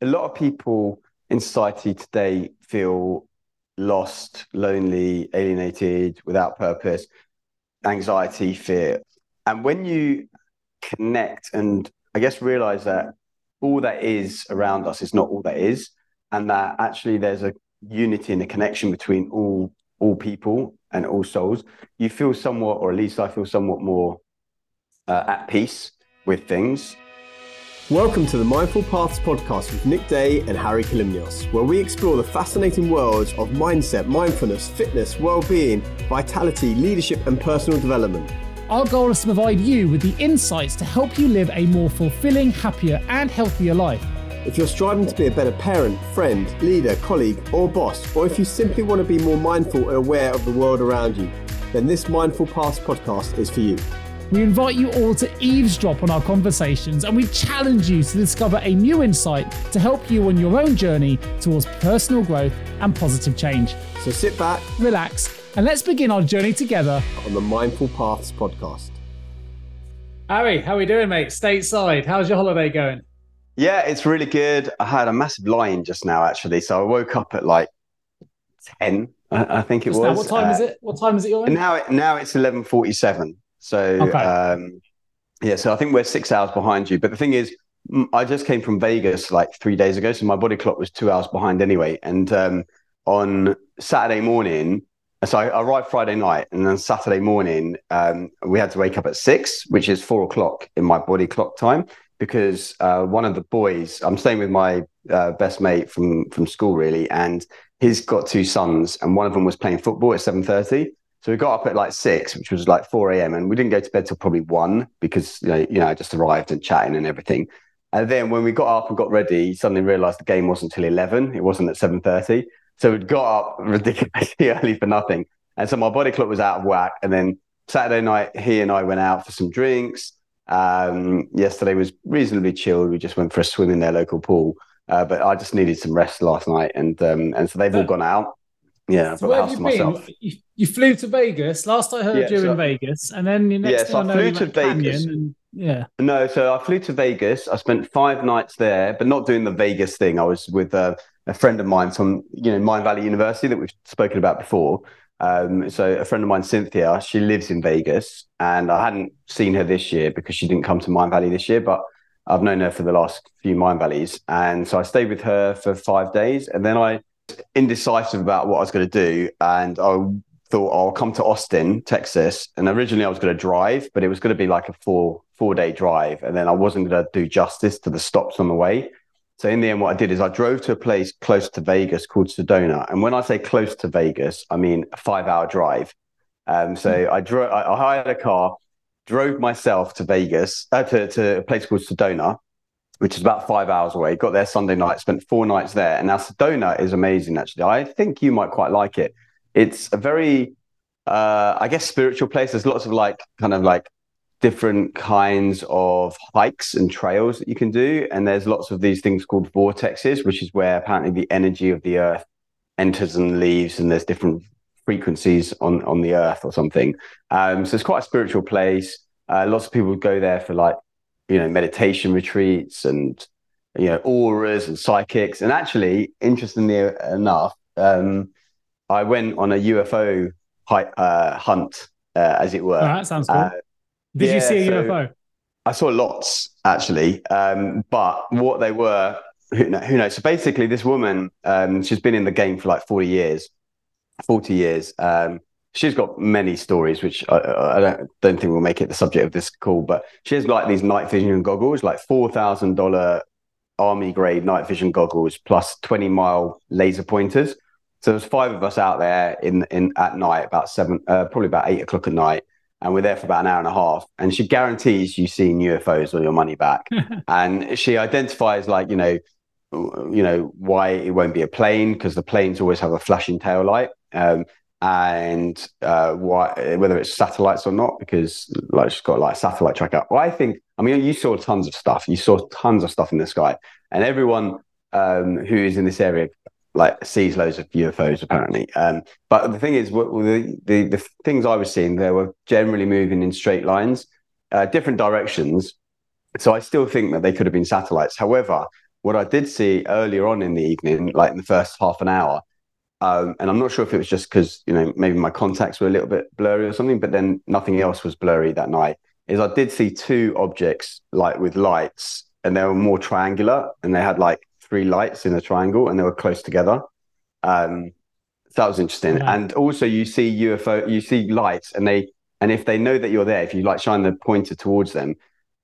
a lot of people in society today feel lost, lonely, alienated, without purpose, anxiety, fear. And when you connect and I guess realize that all that is around us is not all that is, and that actually there's a unity and a connection between all all people and all souls, you feel somewhat, or at least I feel somewhat more uh, at peace with things. Welcome to the Mindful Paths podcast with Nick Day and Hari Kalymnios, where we explore the fascinating worlds of mindset, mindfulness, fitness, well-being, vitality, leadership, and personal development. Our goal is to provide you with the insights to help you live a more fulfilling, happier, and healthier life. If you're striving to be a better parent, friend, leader, colleague, or boss, or if you simply want to be more mindful and aware of the world around you, then this Mindful Paths podcast is for you. We invite you all to eavesdrop on our conversations and we challenge you to discover a new insight to help you on your own journey towards personal growth and positive change. So sit back, relax, and let's begin our journey together on the Mindful Paths podcast. Hari, how are we doing, mate? Stateside, how's your holiday going? Yeah, it's really good. I had a massive lie-in just now, actually. So I woke up at like 10, I, think it just was. Now, what time uh, is it? What time is it you're in? Now, now it's 11.47. So, okay. um, yeah, so I think we're six hours behind you. But the thing is, I just came from Vegas like three days ago. So my body clock was two hours behind anyway. And um, on Saturday morning, so I arrived Friday night, and then Saturday morning, um, we had to wake up at six, which is four o'clock in my body clock time, because uh, one of the boys, I'm staying with my uh, best mate from from school, really, and he's got two sons, and one of them was playing football at seven thirty. So we got up at like six, which was like four a.m., and we didn't go to bed till probably one because you know, you know I just arrived and chatting and everything. And then when we got up and got ready, suddenly realised the game wasn't until eleven. It wasn't at seven thirty. So we'd got up ridiculously early for nothing. And so my body clock was out of whack. And then Saturday night, he and I went out for some drinks. Um, yesterday was reasonably chilled. We just went for a swim in their local pool. Uh, but I just needed some rest last night, and um, and so they've all gone out. Yeah, so where have you been? You, you, flew to Vegas. Last I heard yeah, you so, in Vegas, and then you next yeah, so I, I flew to Vegas. And, yeah. No, so I flew to Vegas. I spent five nights there, but not doing the Vegas thing. I was with uh, a friend of mine from you know Mindvalley University that we've spoken about before. Um, so a friend of mine, Cynthia, she lives in Vegas, and I hadn't seen her this year because she didn't come to Mindvalley this year, but I've known her for the last few Mindvalleys, and so I stayed with her for five days, and then I indecisive about what I was going to do, and I thought I'll come to Austin, Texas, and originally I was going to drive, but it was going to be like a four four day drive, and then I wasn't going to do justice to the stops on the way. So in the end, what I did is I drove to a place close to Vegas called Sedona. And when I say close to Vegas, I mean a five hour drive. Um, so mm. I drove, I hired a car, drove myself to Vegas, uh, to, to a place called Sedona, which is about five hours away. Got there Sunday night, spent four nights there. And now Sedona is amazing, actually. I think you might quite like it. It's a very, uh, I guess, spiritual place. There's lots of like, kind of like different kinds of hikes and trails that you can do. And there's lots of these things called vortexes, which is where apparently the energy of the earth enters and leaves, and there's different frequencies on, on the earth or something. Um, so it's quite a spiritual place. Uh, lots of people go there for like, you know, meditation retreats and, you know, auras and psychics. And actually, interestingly enough, um, I went on a UFO uh, hunt, uh, as it were. Oh, that sounds cool. Uh, did yeah, you see a so UFO? I saw lots actually, um, but what they were, who, who, knows? So basically, this woman, um, she's been in the game for like forty years, forty years. Um, she's got many stories, which I, I, don't, don't think will make it the subject of this call. But she has like these night vision goggles, like four thousand dollar army grade night vision goggles plus twenty mile laser pointers. So there's five of us out there in in at night, about seven, uh, probably about eight o'clock at night and we're there for about an hour and a half and she guarantees you seeing ufos or your money back and she identifies like you know you know why it won't be a plane because the planes always have a flashing tail light um, and uh, why whether it's satellites or not because like she's got like satellite tracker i think i mean you saw tons of stuff you saw tons of stuff in the sky and everyone um, who is in this area like sees loads of UFOs apparently. Um, but the thing is, the, the, the things I was seeing, they were generally moving in straight lines, uh, different directions. So I still think that they could have been satellites. However, what I did see earlier on in the evening, like in the first half an hour, um, and I'm not sure if it was just because you know maybe my contacts were a little bit blurry or something, but then nothing else was blurry that night. Is I did see two objects like with lights, and they were more triangular, and they had like three lights in a triangle, and they were close together. Um, so that was interesting. Yeah. And also, you see UFO, you see lights, and they and if they know that you're there, if you like shine the pointer towards them,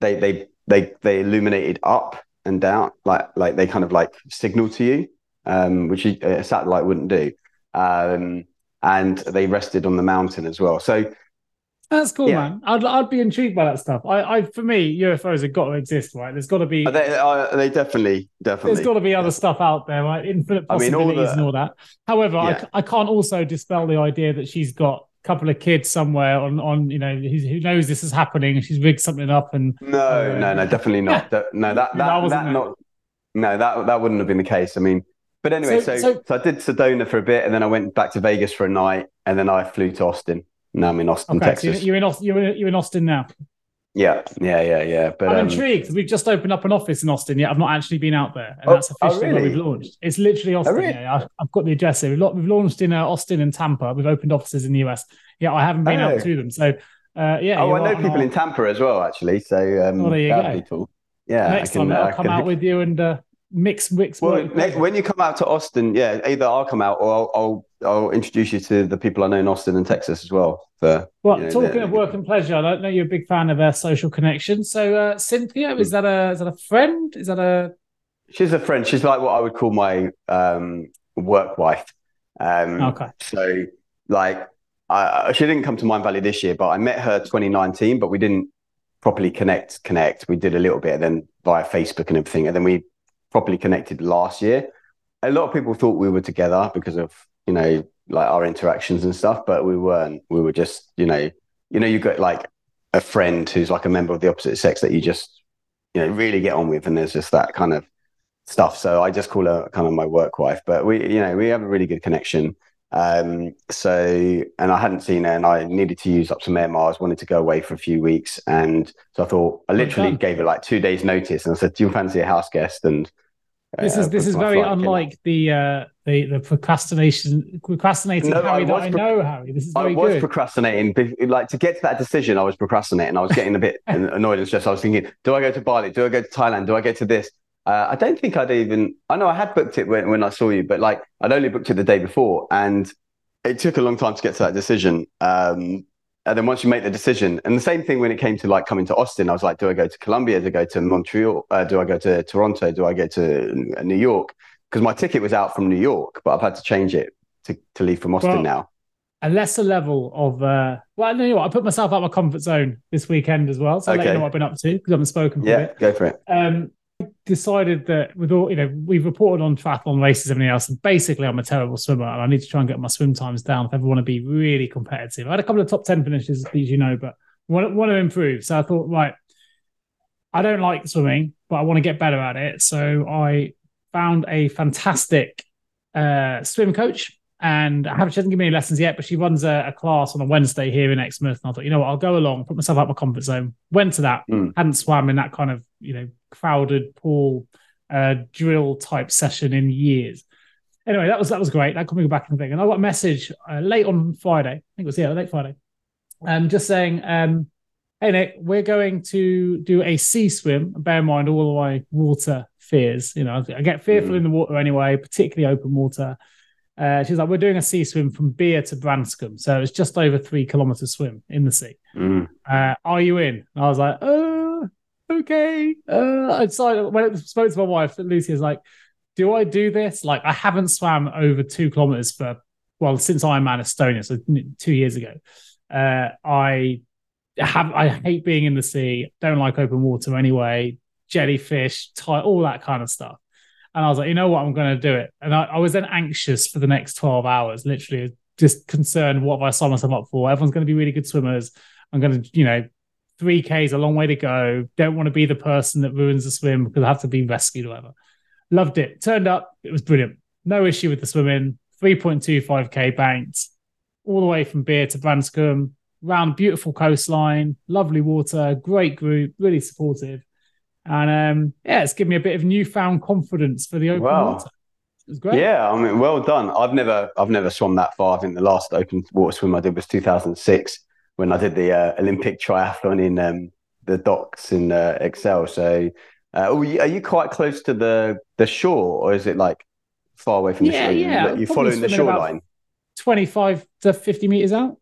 they they they they illuminated up and down, like like they kind of like signal to you, um, which a satellite wouldn't do. Um, and they rested on the mountain as well. So That's cool, Yeah. man. I'd I'd be intrigued by that stuff. I, I for me, UFOs have got to exist, right? There's got to be they uh, they definitely definitely there's got to be other stuff out there, right? Infinite I mean, all possibilities the- and all that. However, Yeah. I, I can't also dispel the idea that she's got a couple of kids somewhere on on you know who, who knows this is happening and she's rigged something up and No, Uh, no, no, definitely not. No, that That that, that not. No, that that wouldn't have been the case. I mean, but anyway, So- so, so- so I did Sedona for a bit, and then I went back to Vegas for a night, and then I flew to Austin. Now I'm in Austin, okay, Texas. you're, you're in Austin, you're in, you're in Austin now. Yeah, yeah, yeah, yeah. But I'm um, intrigued. We've just opened up an office in Austin. Yet I've not actually been out there, and Oh, that's oh, officially where really? we've launched. It's literally Austin. really? Yeah, I, I've got the address here. We've, we've launched in uh, Austin and Tampa. We've opened offices in the US. Yeah, I haven't been Oh. out to them. So uh, yeah. oh, I know people our- in Tampa as well, actually. So um, Oh, there you go. be cool. Yeah, Next I can, time I I'll come can- out with you and uh, mix mix. Well, when you come out to Austin, yeah, either I'll come out or I'll I'll, I'll introduce you to the people I know in Austin and Texas as well. For well, you know, talking of work and pleasure, I don't know you're a big fan of uh, social connection. So uh, Cynthia, is that a is that a friend? Is that a She's a friend. She's like what I would call my um, work wife. Um, Okay. So, like, I, I- she didn't come to Mindvalley this year, but I met her 2019, but we didn't properly connect. Connect. We did a little bit, then via Facebook and everything, and then we properly connected last year. A lot of people thought we were together because of you know like our interactions and stuff, but we weren't. We were just you know you know you got like a friend who's like a member of the opposite sex that you just you know really get on with, and there's just that kind of stuff. So I just call her kind of my work wife, but we, you know, we have a really good connection. Um, so, and I hadn't seen her and I needed to use up some air miles, wanted to go away for a few weeks. And so I thought, I literally gave her like two days notice and I said, do you fancy a house guest? And this uh, is this is very unlike the uh, the the procrastination procrastinating No, Hari I that I pro- know Hari. This is very I was good. procrastinating, like to get to that decision. I was procrastinating. I was getting a bit annoyed and stressed. I was thinking, do I go to Bali? Do I go to Thailand? Do I get to this? Uh, I don't think I'd even. I know I had booked it when, when I saw you, but like I'd only booked it the day before, and it took a long time to get to that decision. Um, and then once you make the decision, and the same thing when it came to like coming to Austin, I was like, do I go to Colombia? Do I go to Montreal? Uh, do I go to Toronto? Do I go to uh, New York? Because my ticket was out from New York, but I've had to change it to, to leave from Austin Well, now. a lesser level of uh well, I know you what, I put myself out of my comfort zone this weekend as well. So I'll let you know what I've been up to because I haven't spoken for Yeah, bit. go for it. Um decided that with all you know, we've reported on triathlon races and everything else, and basically I'm a terrible swimmer and I need to try and get my swim times down if I ever want to be really competitive. I had a couple of top 10 finishes, as you know, but want, want to improve. So I thought, right, I don't like swimming, but I want to get better at it. So I found a fantastic uh, swim coach. And I haven't, she hasn't given me any lessons yet, but she runs a, a class on a Wednesday here in Exmouth. And I thought, you know what, I'll go along, put myself out of my comfort zone. Went to that, Mm. hadn't swam in that kind of, you know, crowded pool uh, drill type session in years. Anyway, that was that was great. That got me back in the thing. And I got a message uh, late on Friday. I think it was yeah, late Friday. Um, just saying, um, hey Nick, we're going to do a sea swim. Bear in mind all my water fears. You know, I get fearful Mm. in the water anyway, particularly open water. Uh, she's like, we're doing a sea swim from Beer to Branscombe, so it's just over three kilometers swim in the sea. Mm. Uh, are you in? And I was like, uh, okay. Uh, I decided when I spoke to my wife, Lucy was like, do I do this? Like, I haven't swam over two kilometers for, well, since Ironman Estonia, so two years ago. Uh, I have, I hate being in the sea, don't like open water anyway, jellyfish, tie, all that kind of stuff. And I was like, you know what, I'm going to do it. And I, I was then anxious for the next 12 hours, literally just concerned what have I signed myself up for? Everyone's going to be really good swimmers. I'm going to, you know, 3K is a long way to go. Don't want to be the person that ruins the swim because I have to be rescued or whatever. Loved it. Turned up. It was brilliant. No issue with the swimming. 3.25K banked all the way from Beer to Branscombe, round beautiful coastline, lovely water, great group, really supportive. and um, yeah, it's given me a bit of newfound confidence for the open Wow. water. It was great. Yeah, I mean, well done. I've never, I've never swum that far. I think the last open water swim I did was 2006 when I did the uh, Olympic triathlon in um, the docks in uh, Excel. So, uh, are you, are you quite close to the the shore, or is it like far away from the shore? You- yeah, you're following the shoreline, twenty-five to fifty meters out.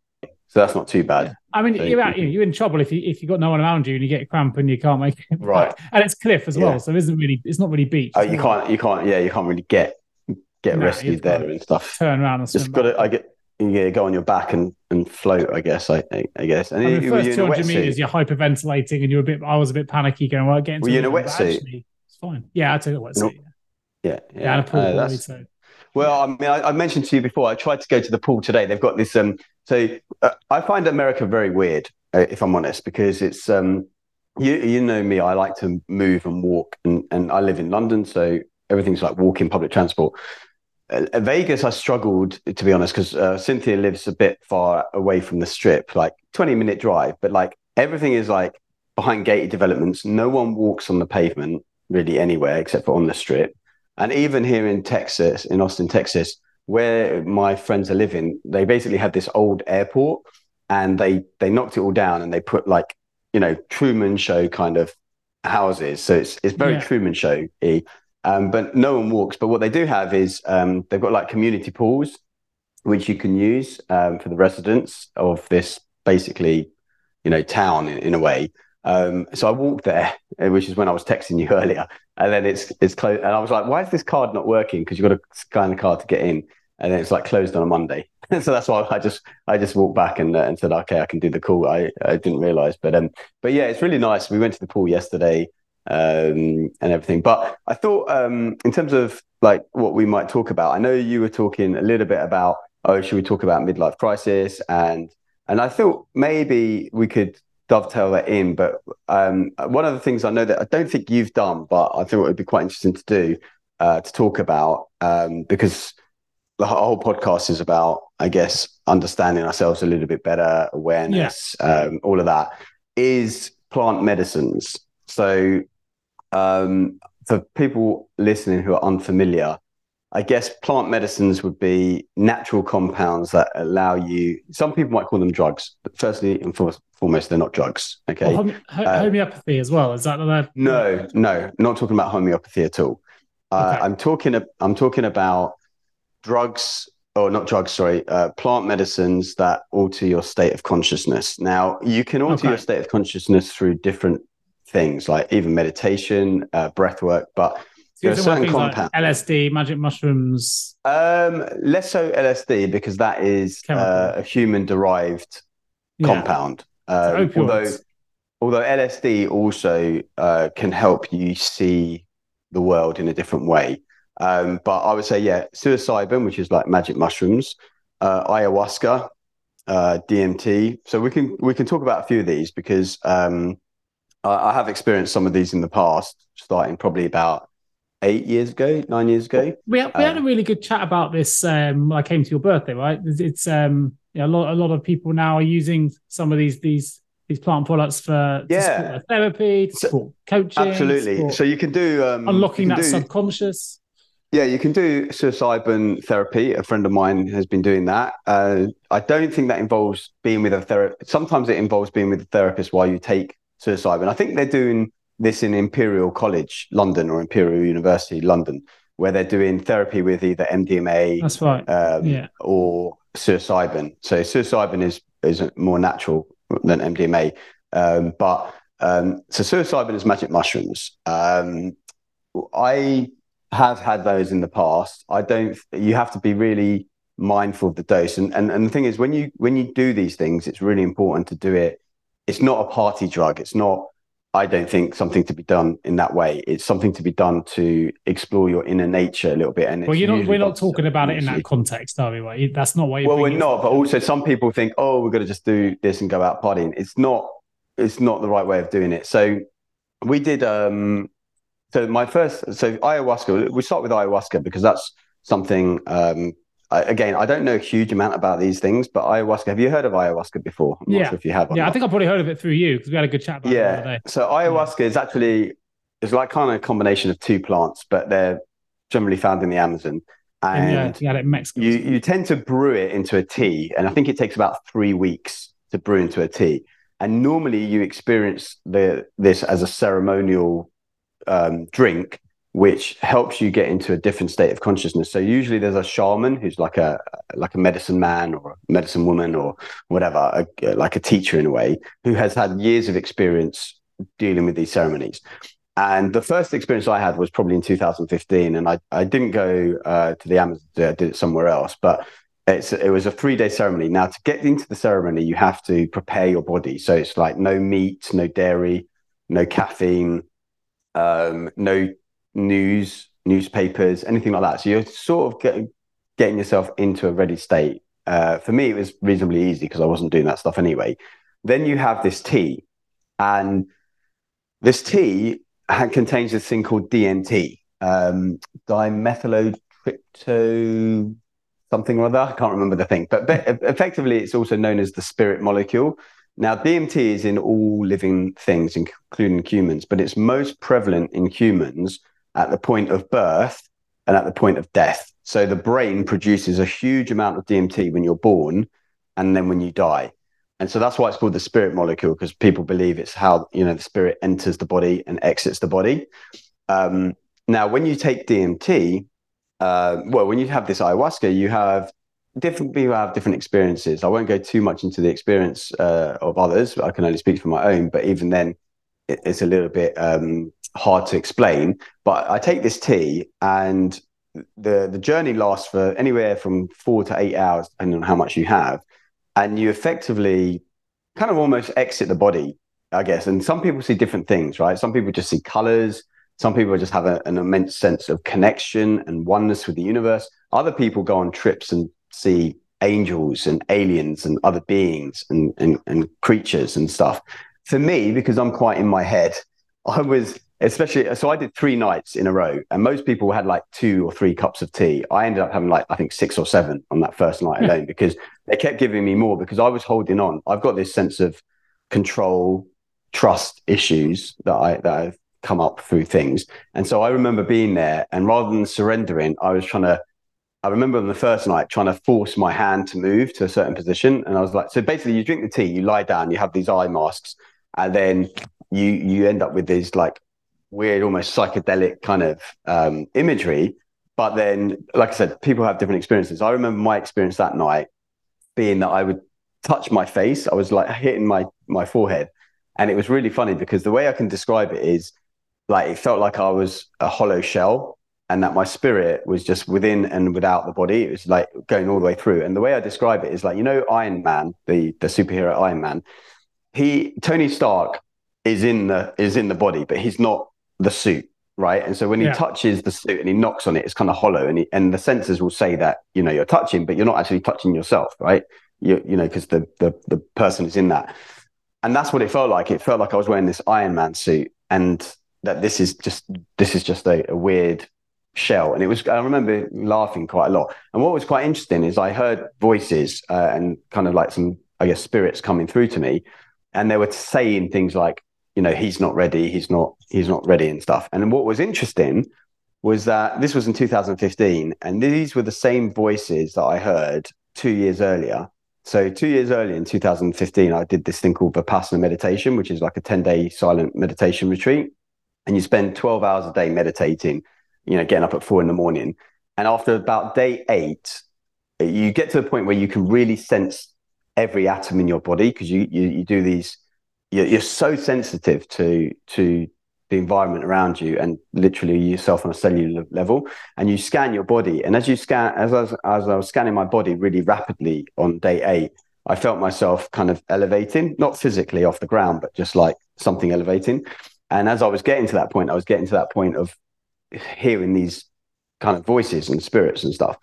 so that's not too bad. I mean, So you're out, you're in trouble if you if you got no one around you and you get a cramp and you can't make it. back. Right. and it's cliff as Yeah. well, so it isn't really it's not really beach. Oh, you can't, you can't, yeah, you can't really get get No, rescued there and stuff. turn around and. Just got back. to, I get, yeah, go on your back and and float. I guess, I I, I guess. And I mean, you- the first a 200 meters, you're hyperventilating, and you're a bit. I was a bit panicky, going, "Well, get into." Were you in a the water," but wetsuit? actually, It's fine. Yeah, I took a wetsuit. Yeah, Yeah, and a pool Uh, that's- so Well, I mean, I, I mentioned to you before. I tried to go to the pool today. They've got this. Um, so uh, I find America very weird, uh, if I'm honest, because it's. Um, you you know me. I like to move and walk, and and I live in London, so everything's like walking, public transport. Uh, Vegas, I struggled to be honest, because uh, Cynthia lives a bit far away from the strip, like 20 minute drive, but like everything is like behind gated developments. No one walks on the pavement really anywhere except for on the strip. And even here in Texas, in Austin, Texas, where my friends are living, they basically had this old airport and they they knocked it all down and they put like, you know, Truman show kind of houses. So it's it's very Yeah. Truman show. Um, but no one walks. But what they do have is um, they've got like community pools, which you can use um, for the residents of this basically, you know, town in, in a way. Um, so I walked there, uh, which is when I was texting you earlier, and then it's it's closed. And I was like, "Why is this card not working?" Because you've got to scan the card to get in, and then it's like closed on a Monday. so that's why I just I just walked back and uh, and said, "Okay, I can do the call." I I didn't realize, but um, but yeah, it's really nice. We went to the pool yesterday um, and everything. But I thought, um, in terms of like what we might talk about, I know you were talking a little bit about, oh, should we talk about midlife crisis? And and I thought maybe we could dovetail that in. But um, one of the things I know that I don't think you've done, but I think it would be quite interesting to do uh, to talk about um, because the whole podcast is about, I guess, understanding ourselves a little bit better, awareness, um, all of that is plant medicines. So um, for people listening who are unfamiliar, I guess plant medicines would be natural compounds that allow you. Some people might call them drugs, but firstly and foremost, they're not drugs. Okay. Or hom- Uh, homeopathy as well. Is that the No, no, not talking about homeopathy at all. Uh, Okay. I'm talking. I'm talking about drugs, or not drugs. Sorry, uh, plant medicines that alter your state of consciousness. Now, you can alter Okay. your state of consciousness through different things, like even meditation, uh, breath work. But there are certain things like compounds. LSD, magic mushrooms. Um, less so LSD because that is uh, a human-derived Yeah. compound. So Um, although, although LSD also uh, can help you see the world in a different way. Um, but I would say, yeah, psilocybin, which is like magic mushrooms, uh, ayahuasca, uh, DMT. So we can we can talk about a few of these because um, I, I have experienced some of these in the past, starting probably about eight years ago, nine years ago. We had, we had a Um, really good chat about this um, when I came to your birthday, right? It's, um, yeah, a lot a lot of people now are using some of these these these plant products for Yeah. support therapy, to So- coaching, Absolutely. So you can do um, unlocking you can that do- subconscious. Yeah, you can do psilocybin therapy. A friend of mine has been doing that. Uh, I don't think that involves being with a therapist. Sometimes it involves being with a therapist while you take psilocybin. I think they're doing this in Imperial College London or Imperial University London, where they're doing therapy with either MDMA That's right. um, Yeah. or psilocybin. So psilocybin is is more natural than MDMA, um, but um, so psilocybin is magic mushrooms. Um, I have had those in the past. I don't. You have to be really mindful of the dose, and and and the thing is, when you when you do these things, it's really important to do it. It's not a party drug. It's not. I don't think something to be done in that way. It's something to be done to explore your inner nature a little bit. And Well, you're not. We're not talking about it in that context, are we? That's not why. You're well, we're not, but also some people think, oh, we're going to just do this and go out partying. It's not. It's not the right way of doing it. So we did. um So my first, so ayahuasca. We start with ayahuasca because that's something. um I, again, I don't know a huge amount about these things, but ayahuasca. Have you heard of ayahuasca before? I'm Yeah. not sure if you have. Yeah, I think I probably heard of it through you because we had a good chat about it the other Yeah. day. So ayahuasca is actually it's like kind of a combination of two plants, but they're generally found in the Amazon. And yeah, it in Mexico. you, you tend to brew it into a tea, and I think it takes about three weeks to brew into a tea. And normally, you experience the this as a ceremonial um, drink, which helps you get into a different state of consciousness. So usually, there's a shaman who's like a like a medicine man or a medicine woman or whatever, a, like a teacher in a way, who has had years of experience dealing with these ceremonies. And the first experience I had was probably in 2015, and I, I didn't go uh, to the Amazon. I did it somewhere else, but it's it was a three day ceremony. Now to get into the ceremony, you have to prepare your body. So it's like no meat, no dairy, no caffeine, um, no news, newspapers, anything like that. So you're sort of getting getting yourself into a ready state. Uh, for me, it was reasonably easy because I wasn't doing that stuff anyway. Then you have this tea, and this tea contains this thing called DMT, um, something or other. I can't remember the thing, but, but effectively, it's also known as the spirit molecule. Now, DMT is in all living things, including humans, but it's most prevalent in humans at the point of birth and at the point of death. So the brain produces a huge amount of DMT when you're born and then when you die. And so that's why it's called the spirit molecule, because people believe it's how you know the spirit enters the body and exits the body. Um, now, when you take DMT, uh, well, when you have this ayahuasca, you have different people have different experiences. I won't go too much into the experience uh, of others. I can only speak for my own, but even then, it's a little bit um, hard to explain. But I take this tea, and the the journey lasts for anywhere from four to eight hours, depending on how much you have and you effectively kind of almost exit the body, I guess. And some people see different things, right? Some people just see colors. Some people just have a, an immense sense of connection and oneness with the universe. Other people go on trips and see angels and aliens and other beings and, and, and creatures and stuff. For me, because I'm quite in my head, I was especially so I did three nights in a row, and most people had like two or three cups of tea. I ended up having like I think six or seven on that first night hmm. alone because they kept giving me more because I was holding on. I've got this sense of control, trust issues that I that I've come up through things, and so I remember being there, and rather than surrendering, I was trying to. I remember on the first night trying to force my hand to move to a certain position, and I was like, so basically, you drink the tea, you lie down, you have these eye masks, and then you you end up with these like weird, almost psychedelic kind of um, imagery. But then, like I said, people have different experiences. I remember my experience that night being that I would touch my face. I was like hitting my my forehead, and it was really funny because the way I can describe it is like it felt like I was a hollow shell, and that my spirit was just within and without the body. It was like going all the way through. And the way I describe it is like you know Iron Man, the the superhero Iron Man. He Tony Stark is in the is in the body, but he's not the suit, right? And so when he yeah. touches the suit and he knocks on it, it's kind of hollow, and he, and the sensors will say that you know you're touching, but you're not actually touching yourself, right? You you know because the the the person is in that, and that's what it felt like. It felt like I was wearing this Iron Man suit, and that this is just this is just a, a weird shell and it was i remember laughing quite a lot and what was quite interesting is i heard voices uh, and kind of like some i guess spirits coming through to me and they were saying things like you know he's not ready he's not he's not ready and stuff. And what was interesting was that this was in 2015 and these were the same voices that i heard two years earlier. So two years earlier in 2015 i did this thing called vipassana meditation which is like a 10 day silent meditation retreat. And you spend 12 hours a day meditating you know getting up at four in the morning. And after about day eight you get to the point where you can really sense every atom in your body because you, you you do these you're, you're so sensitive to to the environment around you and literally yourself on a cellular level and you scan your body. And as you scan as I, was, as I was scanning my body really rapidly on day eight i felt myself kind of elevating not physically off the ground but just like something elevating. And as i was getting to that point i was getting to that point of hearing these kind of voices and spirits and stuff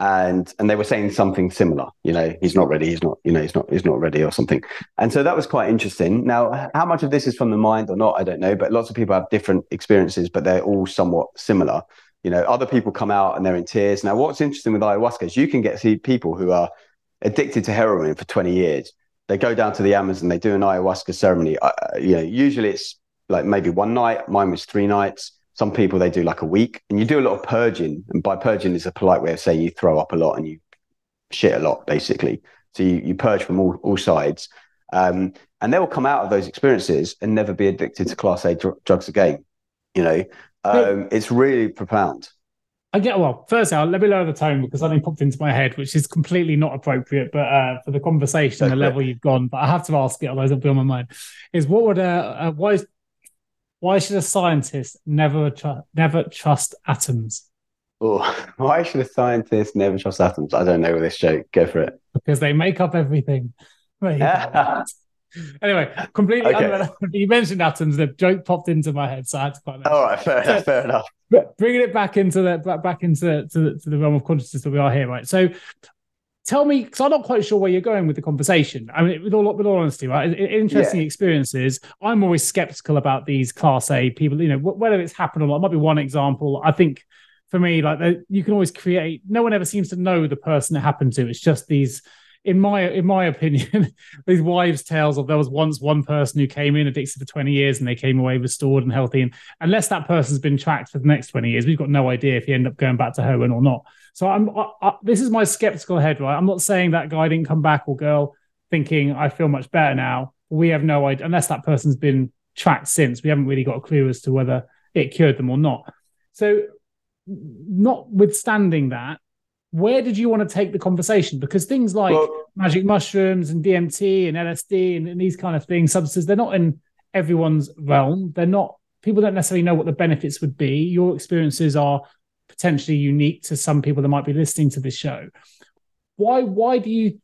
and and they were saying something similar you know he's not ready he's not you know he's not he's not ready or something. And so that was quite interesting. Now how much of this is from the mind or not i don't know but lots of people have different experiences but they're all somewhat similar. You know other people come out and they're in tears. Now what's interesting with ayahuasca is you can get see people who are addicted to heroin for 20 years. They go down to the amazon they do an ayahuasca ceremony. Uh, you know usually it's like maybe one night. Mine was three nights. Some people they do like a week, and you do a lot of purging. And by purging is a polite way of saying you throw up a lot and you shit a lot, basically. So you, you purge from all, all sides. Um, and they will come out of those experiences and never be addicted to class A dr- drugs again. You know, um, it's really profound. I get well. First, I'll let me lower the tone because something popped into my head, which is completely not appropriate, but uh, for the conversation, the level you've gone. But I have to ask it, otherwise it'll be on my mind. Is what would uh, uh why why should a scientist never tr- never trust atoms? Oh, why should a scientist never trust atoms? I don't know with this joke. Go for it. Because they make up everything. anyway, completely okay. You mentioned atoms, the joke popped into my head, so I had to that. All right, fair enough. Fair enough. Bringing it back into the back into the, to the, to the realm of consciousness that we are here, right? So, tell me, because I'm not quite sure where you're going with the conversation. I mean, with all with all honesty, right? Interesting yeah. experiences. I'm always skeptical about these Class A people. You know, whether it's happened or not. It might be one example. I think for me, like you can always create. No one ever seems to know the person it happened to. It's just these in my in my opinion, these wives' tales of there was once one person who came in addicted for 20 years and they came away restored and healthy. And unless that person's been tracked for the next 20 years, we've got no idea if he ended up going back to heroin or not. So I'm I, I, this is my skeptical head, right? I'm not saying that guy didn't come back or girl thinking I feel much better now. We have no idea unless that person's been tracked since. We haven't really got a clue as to whether it cured them or not. So, notwithstanding that, where did you want to take the conversation? Because things like well, magic mushrooms and DMT and LSD and, and, these kind of things, substances, they're not in everyone's realm. They're not, people don't necessarily know what the benefits would be. Your experiences are potentially unique to some people that might be listening to this show. Why, why do you,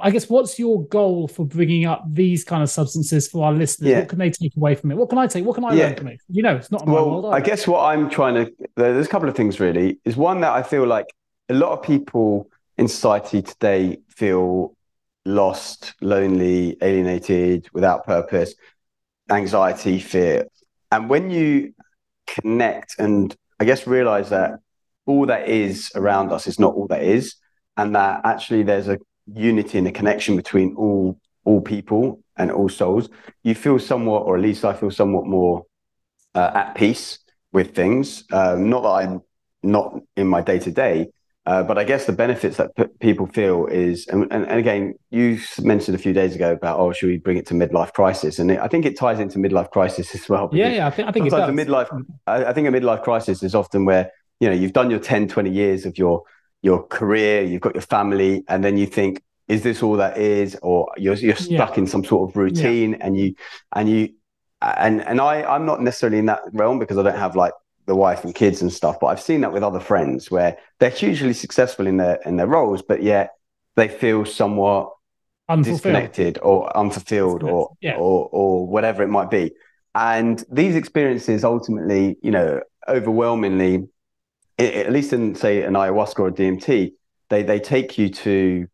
I guess, what's your goal for bringing up these kind of substances for our listeners? Yeah. What can they take away from it? What can I take? What can I yeah. learn from it? You know, it's not well, world, I guess what I'm trying to, there's a couple of things really. Is one that I feel like a lot of people in society today feel lost, lonely, alienated, without purpose, anxiety, fear. And when you connect and I guess realize that all that is around us is not all that is, and that actually there's a unity and a connection between all all people and all souls, you feel somewhat, or at least I feel somewhat more uh, at peace with things. Um, not that I'm not in my day to day, uh, but I guess the benefits that p- people feel is, and, and, and, again, you mentioned a few days ago about, oh, should we bring it to midlife crisis? And it, I think it ties into midlife crisis as well. Yeah, yeah, I think, I think sometimes a midlife, I, I, think a midlife crisis is often where, you know, you've done your 10, 20 years of your, your career, you've got your family, and then you think, is this all that is? Or you're, you're stuck yeah. in some sort of routine yeah. and you, and you, and, and I, I'm not necessarily in that realm because I don't have like the wife and kids and stuff. But I've seen that with other friends where they're hugely successful in their in their roles, but yet they feel somewhat disconnected or unfulfilled or, yeah. or or whatever it might be. And these experiences ultimately, you know, overwhelmingly, at least in say an ayahuasca or DMT, they they take you to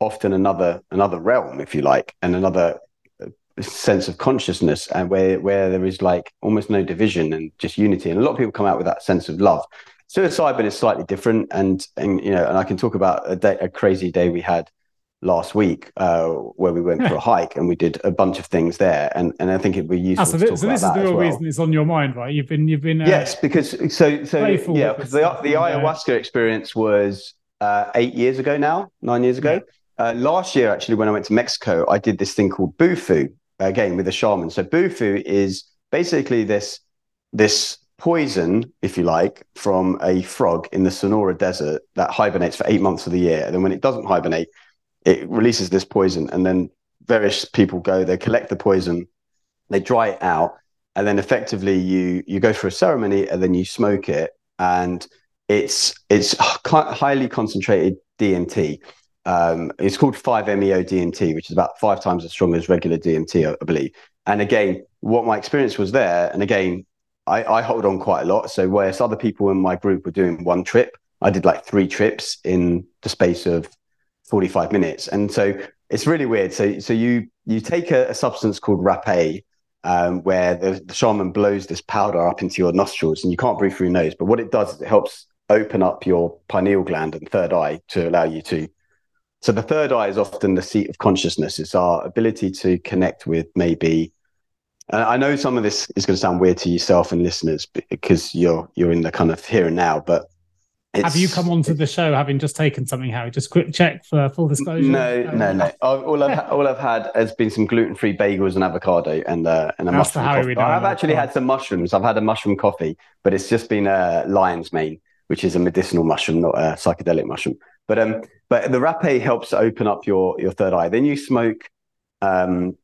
often another another realm, if you like, and another sense of consciousness and where where there is like almost no division and just unity. And a lot of people come out with that sense of love. Psilocybin is slightly different. And and you know and i can talk about a day a crazy day we had last week uh, where we went for a hike and we did a bunch of things there. And and i think it'd be useful ah, so, this, so this is the real well. reason it's on your mind right? You've been you've been uh, yes because so so yeah because the, the ayahuasca experience was uh, eight years ago now nine years ago. Yeah. uh, last year actually when i went to mexico i did this thing called bufo again with the shaman. So bufo is basically this this poison, if you like, from a frog in the Sonora Desert that hibernates for eight months of the year. And then when it doesn't hibernate, it releases this poison. And then various people go, they collect the poison, they dry it out, and then effectively you you go for a ceremony and then you smoke it, and it's it's highly concentrated DMT. Um, it's called 5-MeO DMT, which is about five times as strong as regular DMT, I believe. And again, what my experience was there, and again, I, I hold on quite a lot. So whereas other people in my group were doing one trip, I did like three trips in the space of 45 minutes. And so it's really weird. So so you you take a, a substance called rapé, um, where the, the, shaman blows this powder up into your nostrils and you can't breathe through your nose. But what it does is it helps open up your pineal gland and third eye to allow you to so the third eye is often the seat of consciousness. It's our ability to connect with maybe I know some of this is going to sound weird to yourself and listeners because you're you're in the kind of here and now, but have you come onto the show having just taken something, Hari? Just quick check for full disclosure. No, no, no. All I've all I've had has been some gluten free bagels and avocado and uh, and a That's mushroom coffee. I've actually had some mushrooms. I've had a mushroom coffee, but it's just been a lion's mane, which is a medicinal mushroom, not a psychedelic mushroom. But um, but the rapé helps open up your your third eye. Then you smoke um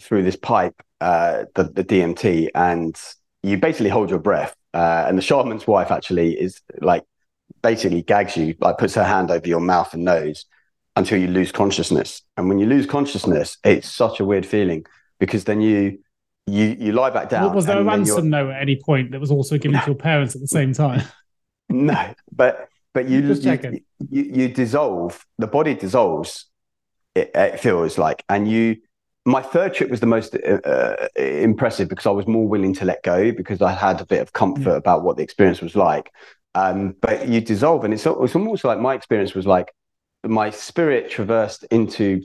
through this pipe uh, the, the DMT and you basically hold your breath. Uh, and the shaman's wife actually is like basically gags you, like puts her hand over your mouth and nose until you lose consciousness. And when you lose consciousness, it's such a weird feeling because then you you you lie back down. Was there a ransom note at any point that was also given to your parents at the same time? no, but but you you, you, you dissolve. The body dissolves. It, it feels like, and you my third trip was the most uh, uh, impressive because I was more willing to let go because I had a bit of comfort yeah. about what the experience was like. Um, but you dissolve, and it's, it's almost like my experience was like my spirit traversed into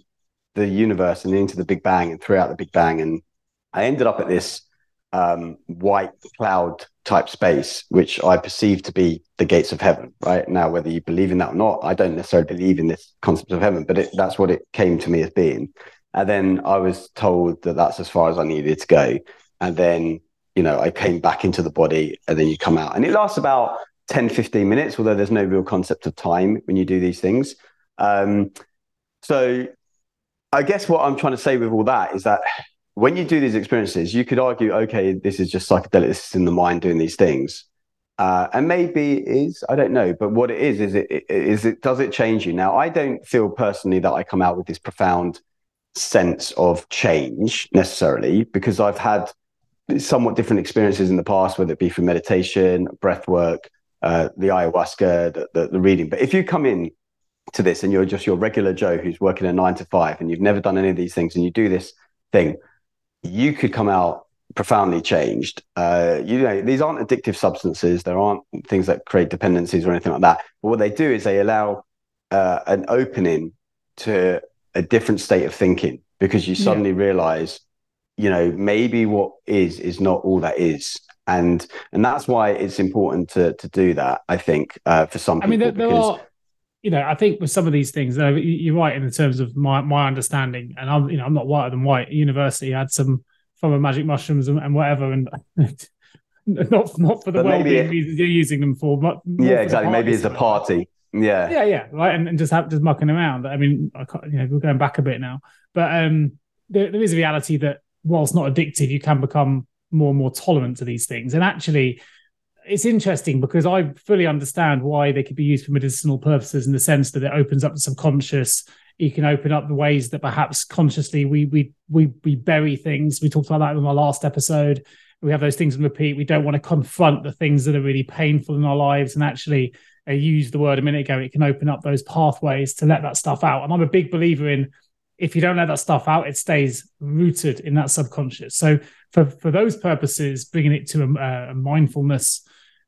the universe and into the Big Bang and throughout the Big Bang, and I ended up at this um, white cloud type space, which I perceive to be the gates of heaven. Right now, whether you believe in that or not, I don't necessarily believe in this concept of heaven, but it, that's what it came to me as being. And then I was told that that's as far as I needed to go. And then, you know, I came back into the body and then you come out. And it lasts about 10, 15 minutes, although there's no real concept of time when you do these things. Um, so I guess what I'm trying to say with all that is that when you do these experiences, you could argue, okay, this is just psychedelic, this is in the mind doing these things. Uh, and maybe it is, I don't know, but what it is, is it, is it, does it change you? Now, I don't feel personally that I come out with this profound sense of change necessarily because I've had somewhat different experiences in the past, whether it be for meditation, breath work, uh, the ayahuasca, the, the, the, reading. But if you come in to this and you're just your regular Joe who's working a nine to five and you've never done any of these things and you do this thing, you could come out profoundly changed. Uh, you know, these aren't addictive substances. There aren't things that create dependencies or anything like that. But what they do is they allow uh, an opening to a different state of thinking because you suddenly yeah. realize, you know, maybe what is is not all that is. And and that's why it's important to to do that. I think uh, for some people. I mean, there, there because... are, you know, I think with some of these things, you're right in the terms of my my understanding. And I'm, you know, I'm not whiter than white. University had some from magic mushrooms and, and whatever, and not not for the well-being reasons you're using them for, but yeah, exactly. Maybe it's a party. Yeah, yeah, yeah, right, and, and just have just mucking around. I mean, I you know, we're going back a bit now, but um, there, there is a reality that whilst not addictive, you can become more and more tolerant to these things. And actually, it's interesting because I fully understand why they could be used for medicinal purposes in the sense that it opens up the subconscious. You can open up the ways that perhaps consciously we we we we bury things. We talked about that in our last episode. We have those things in repeat. We don't want to confront the things that are really painful in our lives, and actually uh, I used the word a minute ago, it can open up those pathways to let that stuff out. And I'm a big believer in if you don't let that stuff out, it stays rooted in that subconscious. So for for those purposes, bringing it to a, a mindfulness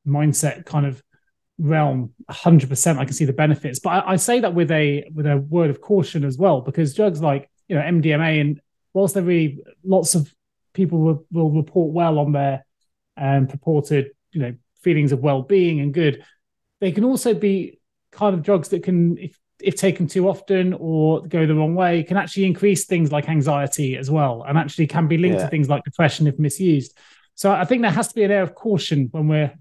mindset kind of realm, 100%, I can see the benefits. But I, I, say that with a with a word of caution as well, because drugs like you know MDMA and whilst there really lots of people will, will report well on their um, purported you know feelings of well-being and good they can also be kind of drugs that can, if, if taken too often or go the wrong way, can actually increase things like anxiety as well, and actually can be linked yeah. to things like depression if misused. So I think there has to be an air of caution when we're.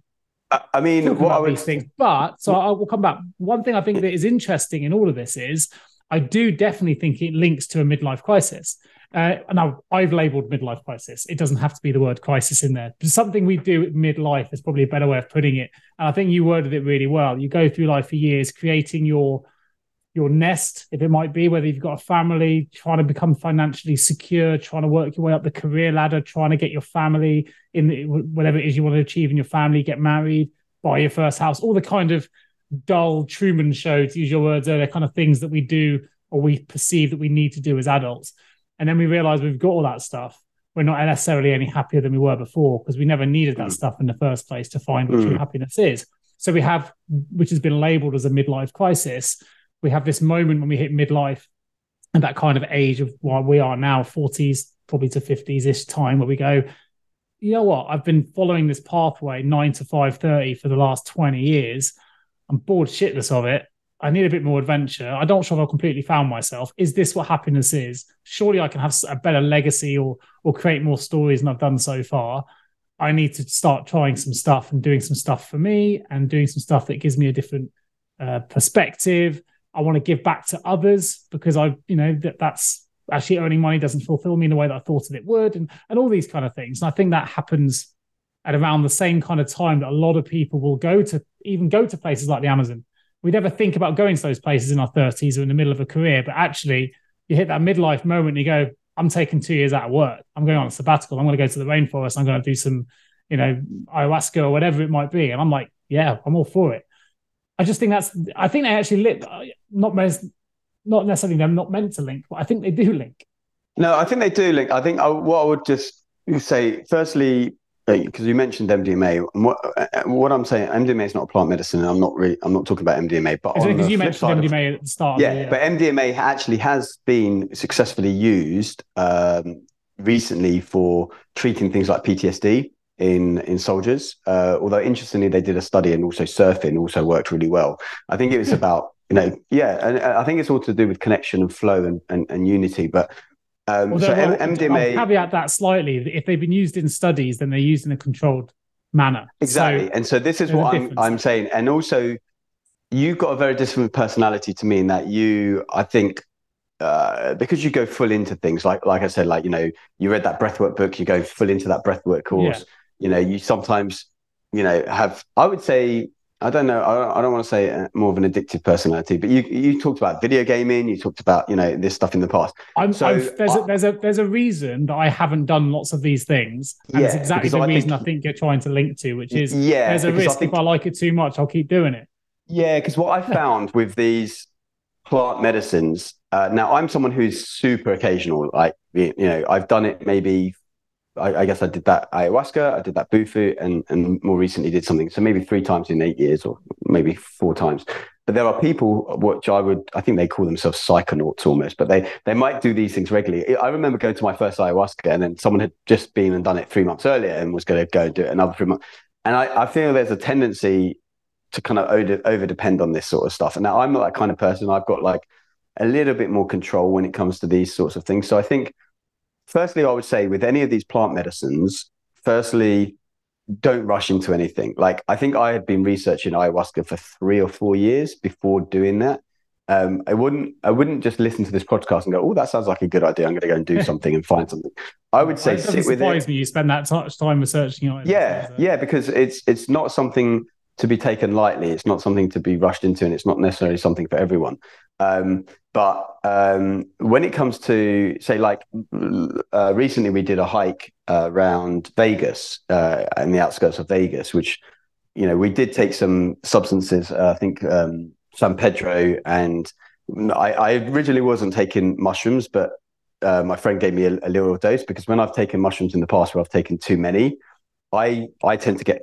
I mean, what about would... things, but so I will come back. One thing I think that is interesting in all of this is I do definitely think it links to a midlife crisis. Uh, now, I've labeled midlife crisis. It doesn't have to be the word crisis in there. Something we do at midlife is probably a better way of putting it. And I think you worded it really well. You go through life for years, creating your your nest, if it might be, whether you've got a family, trying to become financially secure, trying to work your way up the career ladder, trying to get your family in the, whatever it is you want to achieve in your family, get married, buy your first house, all the kind of dull Truman Show, to use your words earlier, kind of things that we do or we perceive that we need to do as adults. And then we realize we've got all that stuff. We're not necessarily any happier than we were before because we never needed that mm. stuff in the first place to find what mm. true happiness is. So we have, which has been labeled as a midlife crisis, we have this moment when we hit midlife and that kind of age of why we are now, 40s, probably to 50s ish time, where we go, you know what? I've been following this pathway nine to 5:30 for the last 20 years. I'm bored shitless of it. I need a bit more adventure. I don't sure if I've completely found myself. Is this what happiness is? Surely I can have a better legacy or or create more stories than I've done so far. I need to start trying some stuff and doing some stuff for me and doing some stuff that gives me a different uh, perspective. I want to give back to others because I, you know, that that's actually earning money doesn't fulfill me in the way that I thought it would, and and all these kind of things. And I think that happens at around the same kind of time that a lot of people will go to even go to places like the Amazon. We never think about going to those places in our 30s or in the middle of a career, but actually you hit that midlife moment and you go, I'm taking two years out of work. I'm going on a sabbatical. I'm going to go to the rainforest. I'm going to do some, you know, ayahuasca or whatever it might be. And I'm like, yeah, I'm all for it. I just think that's, I think they actually lit, not, not necessarily they're not meant to link, but I think they do link. No, I think they do link. I think I, what I would just say, firstly, because you mentioned MDMA. What, what I'm saying, MDMA is not a plant medicine, and I'm not really, I'm not talking about MDMA. But because you mentioned MDMA of, at the start, yeah, yeah, but MDMA actually has been successfully used um, recently for treating things like PTSD in in soldiers. Uh, although interestingly, they did a study, and also surfing also worked really well. I think it was about you know, yeah, and I think it's all to do with connection and flow and, and, and unity. But um, Although, so well, MDMA. I'll caveat that slightly. If they've been used in studies, then they're used in a controlled manner. Exactly. So and so this is what I'm, I'm saying. And also, you've got a very different personality to me in that you, I think, uh, because you go full into things like like I said, like you know, you read that breathwork book, you go full into that breathwork course. You know, you sometimes, you know, have I would say I don't know. I don't, I don't want to say uh, more of an addictive personality, but you you talked about video gaming. You talked about you know this stuff in the past. I'm, so I've, there's I, a, there's a there's a reason that I haven't done lots of these things, and yeah, it's exactly the I reason think, I think you're trying to link to, which is yeah, there's a risk think, if I like it too much, I'll keep doing it. Yeah, because what I found with these plant medicines. Uh, now I'm someone who's super occasional. Like you know, I've done it maybe I, I, guess I did that ayahuasca, I did that bufo, and and more recently did something. So maybe three times in eight years, or maybe four times. But there are people which I would, I think they call themselves psychonauts almost, but they they might do these things regularly. I remember going to my first ayahuasca, and then someone had just been and done it three months earlier, and was going to go and do it another three months. And I, I feel there's a tendency to kind of over, over depend on this sort of stuff. And now I'm not that kind of person. I've got like a little bit more control when it comes to these sorts of things. So I think firstly, I would say with any of these plant medicines, firstly, don't rush into anything. Like I think I had been researching ayahuasca for three or four years before doing that. Um, I wouldn't I wouldn't just listen to this podcast and go, oh, that sounds like a good idea. I'm going to go and do something and find something. I would say it sit with it. me you spend that much time researching it. Yeah, yeah, because it's it's not something to be taken lightly. It's not something to be rushed into, and it's not necessarily something for everyone. Um, but um, when it comes to say, like uh, recently, we did a hike uh, around Vegas uh, in the outskirts of Vegas, which you know we did take some substances. Uh, I think um, San Pedro, and I, I, originally wasn't taking mushrooms, but uh, my friend gave me a, a little dose because when I've taken mushrooms in the past, where I've taken too many, I I tend to get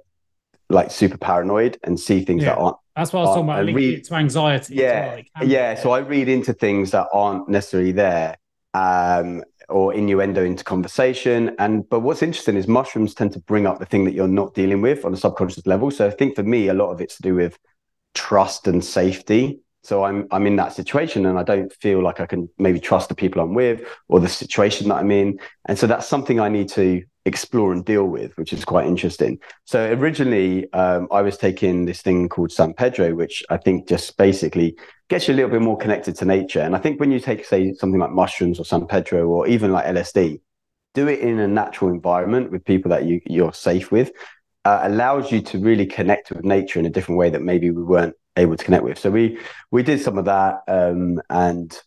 like super paranoid and see things yeah. that aren't that's what I was talking about. Read, to anxiety. Yeah, well. yeah. So I read into things that aren't necessarily there, um, or innuendo into conversation. And but what's interesting is mushrooms tend to bring up the thing that you're not dealing with on a subconscious level. So I think for me, a lot of it's to do with trust and safety. So I'm I'm in that situation and I don't feel like I can maybe trust the people I'm with or the situation that I'm in. And so that's something I need to explore and deal with, which is quite interesting. So originally, um, I was taking this thing called San Pedro, which I think just basically gets you a little bit more connected to nature. And I think when you take, say, something like mushrooms or San Pedro or even like LSD, do it in a natural environment with people that you, you're safe with, uh, allows you to really connect with nature in a different way that maybe we weren't able to connect with. So we we did some of that, um, and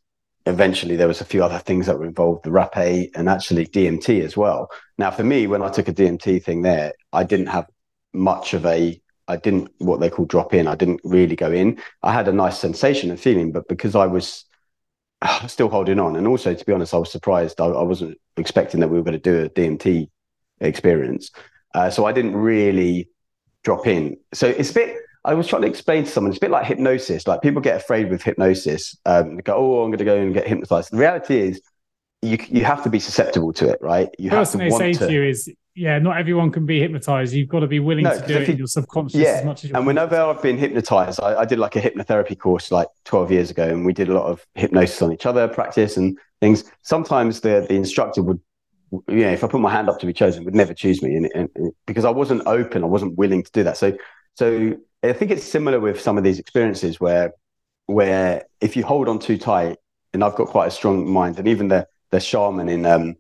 eventually there was a few other things that were involved, the rapé and actually DMT as well. Now, for me, when I took a DMT thing there, I didn't have much of a I didn't what they call drop in. I didn't really go in. I had a nice sensation and feeling, but because I was still holding on, and also to be honest, I was surprised. I, I wasn't expecting that we were going to do a DMT experience, uh, so I didn't really drop in. So it's a bit I was trying to explain to someone, it's a bit like hypnosis. Like people get afraid with hypnosis. Um, they go, oh, I'm going to go and get hypnotized. The reality is, you you have to be susceptible to it, right? You First have to they want say to you is, yeah, not everyone can be hypnotized. You've got to be willing No, to do it you- in your subconscious yeah, as much as And whenever I've been hypnotized, I, I did like a hypnotherapy course like 12 years ago, and we did a lot of hypnosis on each other, practice and things. Sometimes the, the instructor would, you know, if I put my hand up to be chosen, would never choose me and, and, and- because I wasn't open, I wasn't willing to do that. So, so I think it's similar with some of these experiences where, where if you hold on too tight, and I've got quite a strong mind, and even the the shaman in um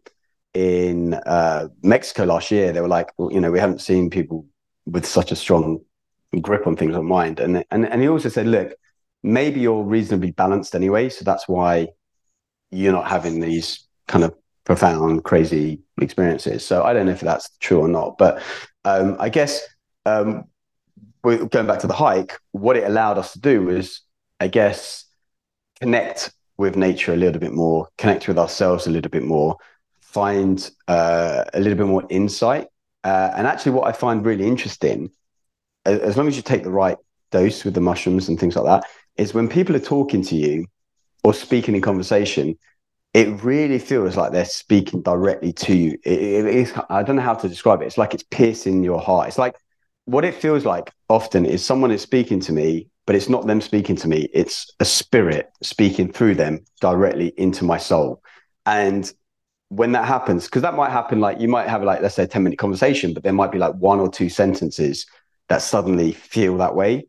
in uh, Mexico last year, they were like, well, you know, we haven't seen people with such a strong grip on things on mind. And and and he also said, look, maybe you're reasonably balanced anyway, so that's why you're not having these kind of profound, crazy experiences. So I don't know if that's true or not, but um, I guess um, going back to the hike. What it allowed us to do was, I guess, connect with nature a little bit more, connect with ourselves a little bit more, find uh, a little bit more insight. Uh, and actually, what I find really interesting, as long as you take the right dose with the mushrooms and things like that, is when people are talking to you or speaking in conversation, it really feels like they're speaking directly to you. It, it I don't know how to describe it. It's like it's piercing your heart. It's like what it feels like often is someone is speaking to me, but it's not them speaking to me. It's a spirit speaking through them directly into my soul. And when that happens, because that might happen, like you might have like, let's say a 10 minute conversation, but there might be like one or two sentences that suddenly feel that way.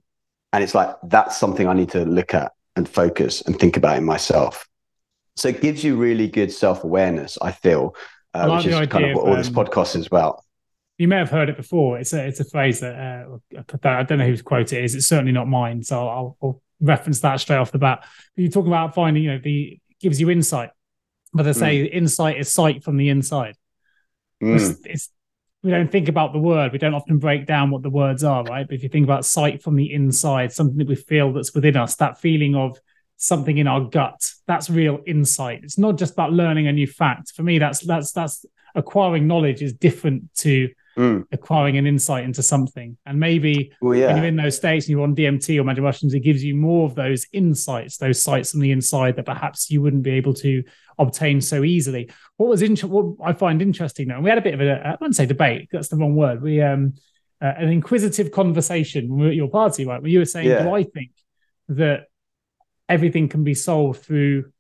And it's like, that's something I need to look at and focus and think about in myself. So it gives you really good self awareness, I feel, uh, I like which is kind of what all this um, podcast is about. You may have heard it before. It's a it's a phrase that uh, I don't know whose quote it is. It's certainly not mine, so I'll, I'll reference that straight off the bat. You're talking about finding, you know, the gives you insight, but they say insight is sight from the inside. Mm. It's, it's we don't think about the word. We don't often break down what the words are, right? But if you think about sight from the inside, something that we feel that's within us, that feeling of something in our gut, that's real insight. It's not just about learning a new fact. For me, that's that's that's acquiring knowledge is different to Mm. acquiring an insight into something. And maybe Well, when you're in those states and you're on DMT or magic mushrooms, it gives you more of those insights, those sights from the inside that perhaps you wouldn't be able to obtain so easily. What was inter- what I find interesting though, and we had a bit of a I wouldn't say debate, that's the wrong word. We um uh, an inquisitive conversation when we were at your party, right? Where you were saying, Yeah. Do I think that everything can be solved through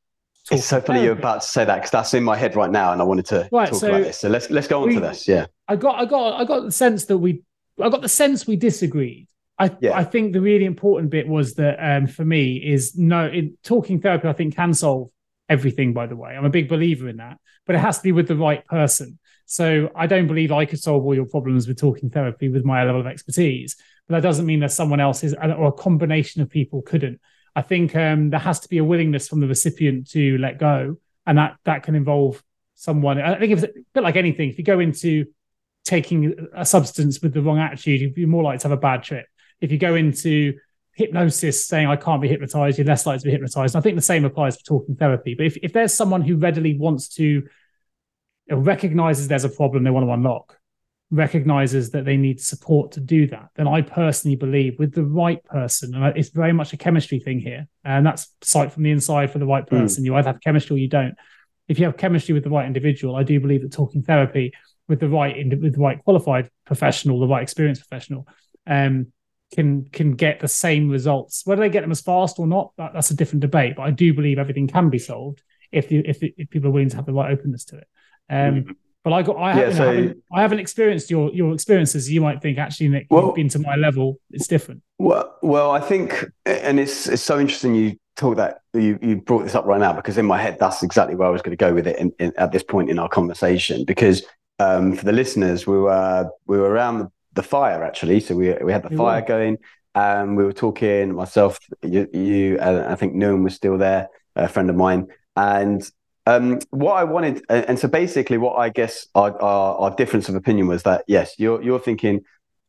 It's so funny you're about to say that because that's in my head right now, and I wanted to Right, talk so about this. So let's let's go on we- to this. Yeah, I got I got I got the sense that we I got the sense we disagreed. I Yeah. I think the really important bit was that um, for me is no in talking therapy I think can solve everything by the way. I'm a big believer in that, but it has to be with the right person. So I don't believe I could solve all your problems with talking therapy with my level of expertise, but that doesn't mean that someone else is or a combination of people couldn't. I think um, there has to be a willingness from the recipient to let go, and that that can involve someone. I think it's a bit like anything. If you go into taking a substance with the wrong attitude, you're more likely to have a bad trip. If you go into hypnosis saying I can't be hypnotized, you're less likely to be hypnotized. And I think the same applies for talking therapy. But if, if there's someone who readily wants to you know, recognizes there's a problem they want to unlock, recognizes that they need support to do that, then I personally believe with the right person, and it's very much a chemistry thing here, and that's sight from the inside for the right Mm. person. You either have chemistry or you don't. If you have chemistry with the right individual, I do believe that talking therapy with the right with the right qualified professional, the right experienced professional, um, can can get the same results. Whether they get them as fast or not, that, that's a different debate. But I do believe everything can be solved if the, if, if people are willing to have the right openness to it. Um, But I got I. Yeah, haven't, so- I, haven't, I haven't experienced your your experiences. You might think actually, Nick, Well- you've been to my level. It's different. Well, well, I think, and it's it's so interesting you talk that you you brought this up right now because in my head that's exactly where I was going to go with it in, in, at this point in our conversation. Because um, for the listeners, we were we were around the, the fire actually, so we we had the We fire were. going, and we were talking. Myself, you, you and I think Noam was still there, a friend of mine, and um, what I wanted, and, so basically, what I guess our, our our difference of opinion was that yes, you're you're thinking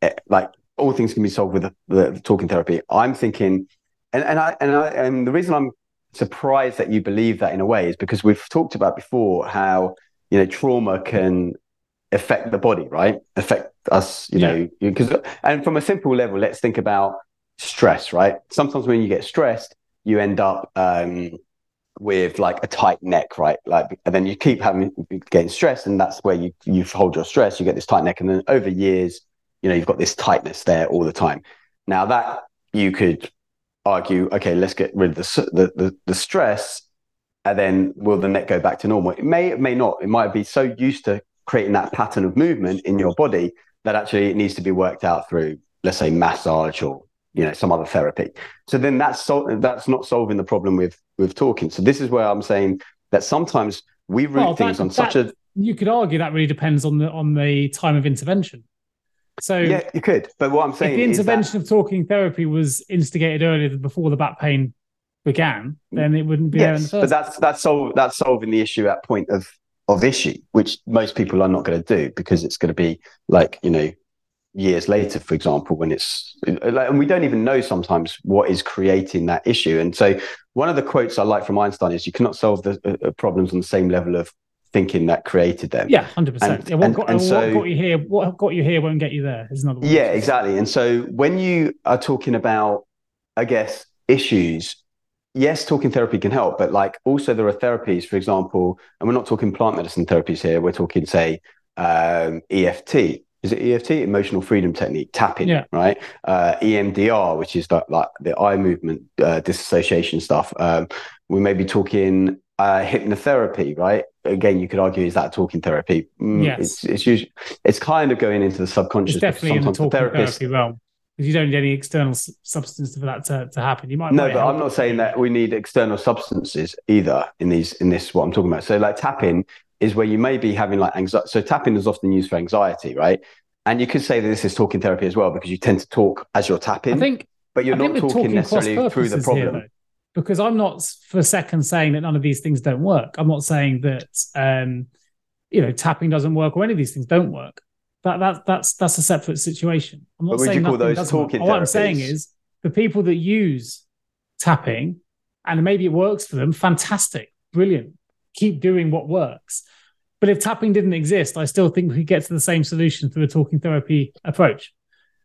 eh, like all things can be solved with the, the, the talking therapy. I'm thinking, and and I and I and the reason I'm surprised that you believe that in a way is because we've talked about before how you know trauma can affect the body, right? Affect us, you Yeah. know, because and from a simple level, let's think about stress, right? Sometimes when you get stressed, you end up um, with like a tight neck, right? Like, and then you keep having getting stressed, and that's where you you hold your stress. You get this tight neck, and then over years, you know, you've got this tightness there all the time. Now that you could argue, okay, let's get rid of the the, the, the stress, and then will the neck go back to normal? It may, it may not. It might be so used to creating that pattern of movement in your body that actually it needs to be worked out through, let's say, massage or you know some other therapy. So then that's sol- that's not solving the problem with with talking. So this is where I'm saying that sometimes we root well, things that, on such a. You could argue that really depends on the on the time of intervention. So yeah, you could. But what I'm saying, if the intervention that... of talking therapy was instigated earlier than before the back pain began, mm. then it wouldn't be yes, there in the first. But that's that's sol- that's solving the issue at point of of issue, which most people are not going to do because it's going to be like you know years later, for example, when it's like, and we don't even know sometimes what is creating that issue. And so, one of the quotes I like from Einstein is, "You cannot solve the uh, uh problems on the same level of thinking that created them." Yeah, hundred percent. Yeah, what, and, got, and so, what got you here? What got you here won't get you there. Is another. Yeah, exactly. And so, when you are talking about, I guess, issues. Yes, talking therapy can help, but like also there are therapies, for example, and we're not talking plant medicine therapies here. We're talking, say, um, EFT, is it EFT, emotional freedom technique, tapping, yeah. right? Uh, EMDR, which is the, like the eye movement uh, disassociation stuff. Um, we may be talking uh, hypnotherapy, right? Again, you could argue is that talking therapy? Mm, yes, it's it's usually it's kind of going into the subconscious. It's definitely in the talking therapist, therapy realm because you don't need any external substance for that to, to happen. You might no, but I'm not saying that we need external substances either in these in this what I'm talking about. So like tapping is where you may be having like anxiety. So tapping is often used for anxiety, right? And you could say that this is talking therapy as well because you tend to talk as you're tapping. I think, but you're not talking, talking necessarily through the problem. Here, because I'm not for a second saying that none of these things don't work. I'm not saying that um, you know tapping doesn't work or any of these things don't work. That that that's that's a separate situation. I'm not saying nothing doesn't work. What I'm saying is the people that use tapping and maybe it works for them, fantastic, brilliant keep doing what works. But if tapping didn't exist, I still think we get to the same solution through a talking therapy approach.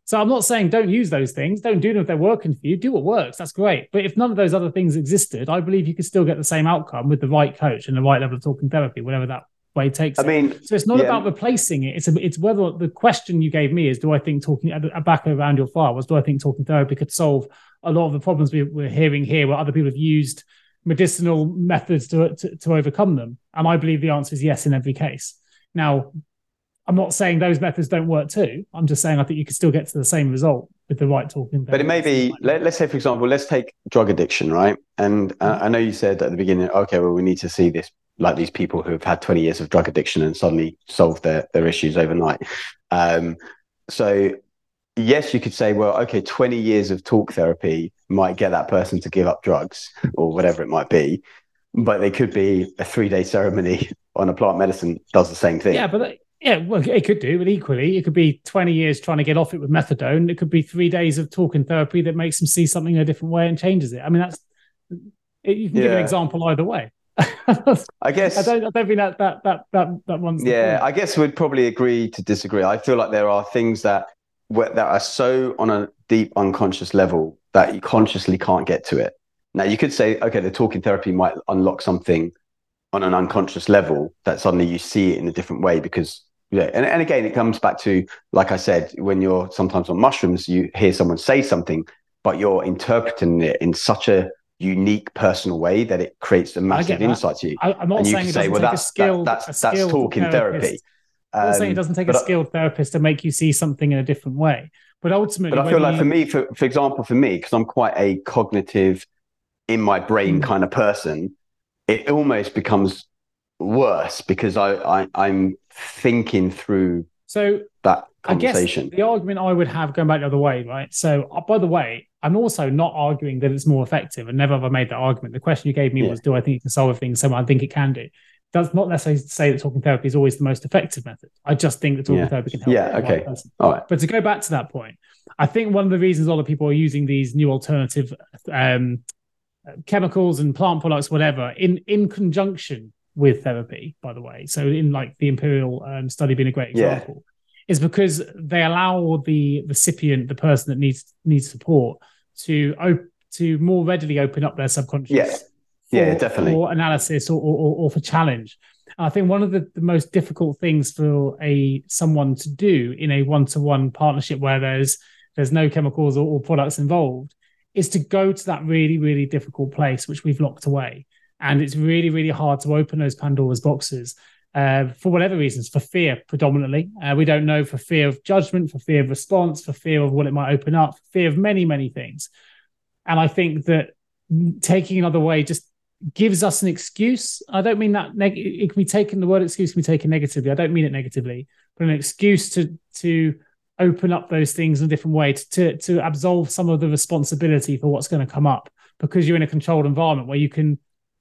So I'm not saying don't use those things, don't do them if they're working for you. Do what works, that's great. But if none of those other things existed, I believe you could still get the same outcome with the right coach and the right level of talking therapy, whatever that way takes. I mean, it. so it's not yeah. about replacing it. It's a, it's whether the question you gave me is, do I think talking back around your file was, do I think talking therapy could solve a lot of the problems we, we're hearing here, where other people have used medicinal methods to, to, to overcome them? And I believe the answer is yes in every case. Now, I'm not saying those methods don't work too. I'm just saying I think you can still get to the same result with the right talking. But it may be, let, us say, for example, let's take drug addiction, right? And uh, I know you said at the beginning, okay, well, we need to see this like these people who have had 20 years of drug addiction and suddenly solve their, their issues overnight. Um, so yes, you could say, well, okay, 20 years of talk therapy might get that person to give up drugs or whatever it might be. But they could be a three day ceremony on a plant medicine does the same thing. Yeah, but yeah, well, it could do, but equally, it could be 20 years trying to get off it with methadone. It could be three days of talking therapy that makes them see something in a different way and changes it. I mean, that's you can yeah. give an example either way. I guess I don't, I don't think that that that that that one's. Yeah, I guess we'd probably agree to disagree. I feel like there are things that that are so on a deep unconscious level that you consciously can't get to it. Now you could say, okay, the talking therapy might unlock something on an unconscious level that suddenly you see it in a different way because yeah, and, and again, it comes back to like I said, when you're sometimes on mushrooms, you hear someone say something, but you're interpreting it in such a unique personal way that it creates a massive insight to you. I, am not and you saying it say, well, that's, skill, that, that's, that's talking therapy. I'm um, saying it um, doesn't take a skilled I, therapist to make you see something in a different way. But ultimately, but I feel like you... for me, for, for example, for me, because I'm quite a cognitive, in my brain mm. kind of person, it almost becomes worse because I, I I'm thinking through so that conversation. I guess the argument I would have going back the other way, right? So, uh, by the way, I'm also not arguing that it's more effective, and never have I made that argument. The question you gave me yeah. was, do I think it can solve things? So I think it can do does not necessarily to say that talking therapy is always the most effective method. I just think that talking yeah. therapy can help. Yeah, okay. All right. But to go back to that point, I think one of the reasons a lot of people are using these new alternative um, chemicals and plant products, whatever, in in conjunction with therapy, by the way. So in like the Imperial um, study being a great example, yeah. is because they allow the recipient, the person that needs needs support, to op- to more readily open up their subconscious. Yeah. Yeah, definitely. For analysis or, or, or for challenge. I think one of the, the, most difficult things for a someone to do in a one-to-one partnership where there's there's no chemicals or, or products involved is to go to that really, really difficult place which we've locked away. And it's really, really hard to open those Pandora's boxes uh, for whatever reasons, for fear predominantly. Uh, we don't know for fear of judgment, for fear of response, for fear of what it might open up, for fear of many, many things. And I think that taking another way just gives us an excuse. I don't mean that neg- it can be taken. The word excuse can be taken negatively. I don't mean it negatively, but an excuse to to open up those things in a different way to to, to absolve some of the responsibility for what's going to come up because you're in a controlled environment where you can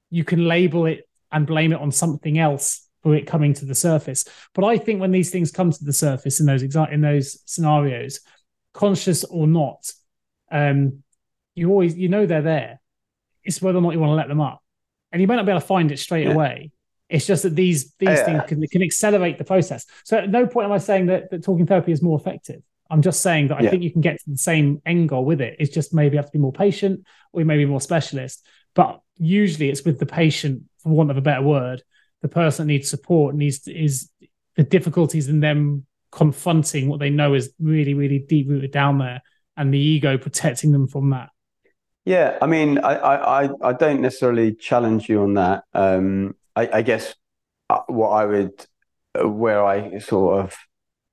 you can label it and blame it on something else for it coming to the surface. But I think when these things come to the surface in those exa- in those scenarios, conscious or not, um, you always you know they're there. It's whether or not you want to let them up, and you might not be able to find it straight yeah. away. It's just that these these yeah. things can, can accelerate the process. So at no point am I saying that, that talking therapy is more effective. I'm just saying that I yeah. think you can get to the same end goal with it. It's just maybe you have to be more patient or maybe more specialist. But usually it's with the patient, for want of a better word, the person that needs support needs to, is the difficulties in them confronting what they know is really, really deep rooted down there and the ego protecting them from that. Yeah, I mean, I I I don't necessarily challenge you on that. Um, I, I guess uh, what I would, uh, where I sort of,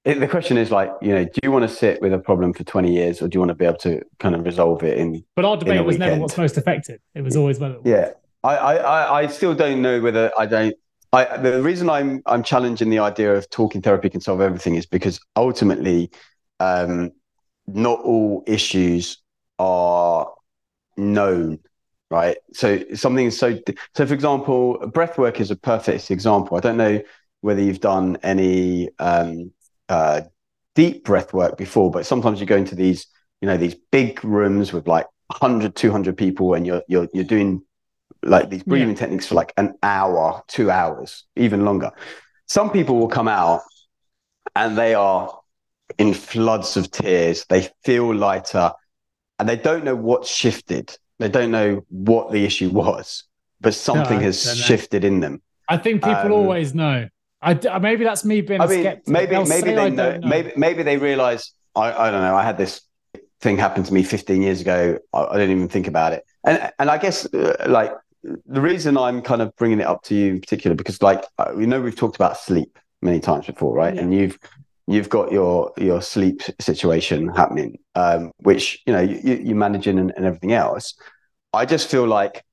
it, the question is like, you know, do you want to sit with a problem for twenty years, or do you want to be able to kind of resolve it in? But our debate was never what's most effective. It was always whether. Yeah, I, I I still don't know whether I don't. I the reason I'm I'm challenging the idea of talking therapy can solve everything is because ultimately, um, not all issues are known right? So something so so for example breath work is a perfect example. I don't know whether you've done any um, uh, deep breath work before but sometimes you go into these you know these big rooms with like 100 200 people and you're you're, you're doing like these breathing yeah. techniques for like an hour two hours even longer. Some people will come out and they are in floods of tears. They feel lighter and they don't know what shifted. They don't know what the issue was, but something no, has shifted in them. I think people um, always know. I, maybe that's me being. I mean, skeptic. maybe They'll maybe they know, know, Maybe maybe they realize. I, I don't know. I had this thing happen to me 15 years ago. I, I didn't even think about it, and and I guess uh, like the reason I'm kind of bringing it up to you in particular because like we know we've talked about sleep many times before, right? Yeah. And you've you've got your your sleep situation happening, um, which you know you, you're managing and, and, everything else. I just feel like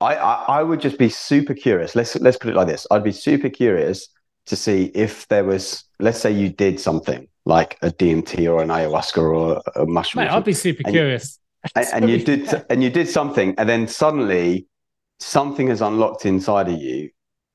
I, I, I would just be super curious. Let's let's put it like this: I'd be super curious to see if there was, let's say, you did something like a DMT or an ayahuasca or a mushroom. Mate, I'd be super and curious. You, and, and you did and you did something, and then suddenly something has unlocked inside of you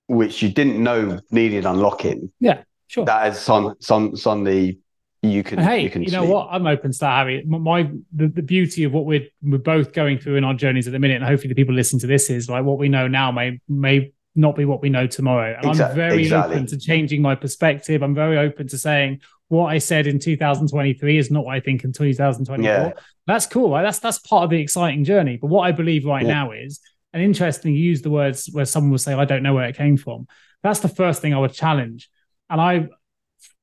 which you didn't know needed unlocking. Yeah. Sure. That is some some suddenly you can. hey, you, can you know what? I'm open to that, Hari. My the, the beauty of what we're we're both going through in our journeys at the minute, and hopefully the people listening to this is like what we know now may may not be what we know tomorrow. And exactly, I'm very exactly. open to changing my perspective. I'm very open to saying what I said in 2023 is not what I think in 2024. Yeah. That's cool. Right? That's that's part of the exciting journey. But what I believe right yeah. now is, and interestingly, you use the words where someone will say, "I don't know where it came from." That's the first thing I would challenge and I,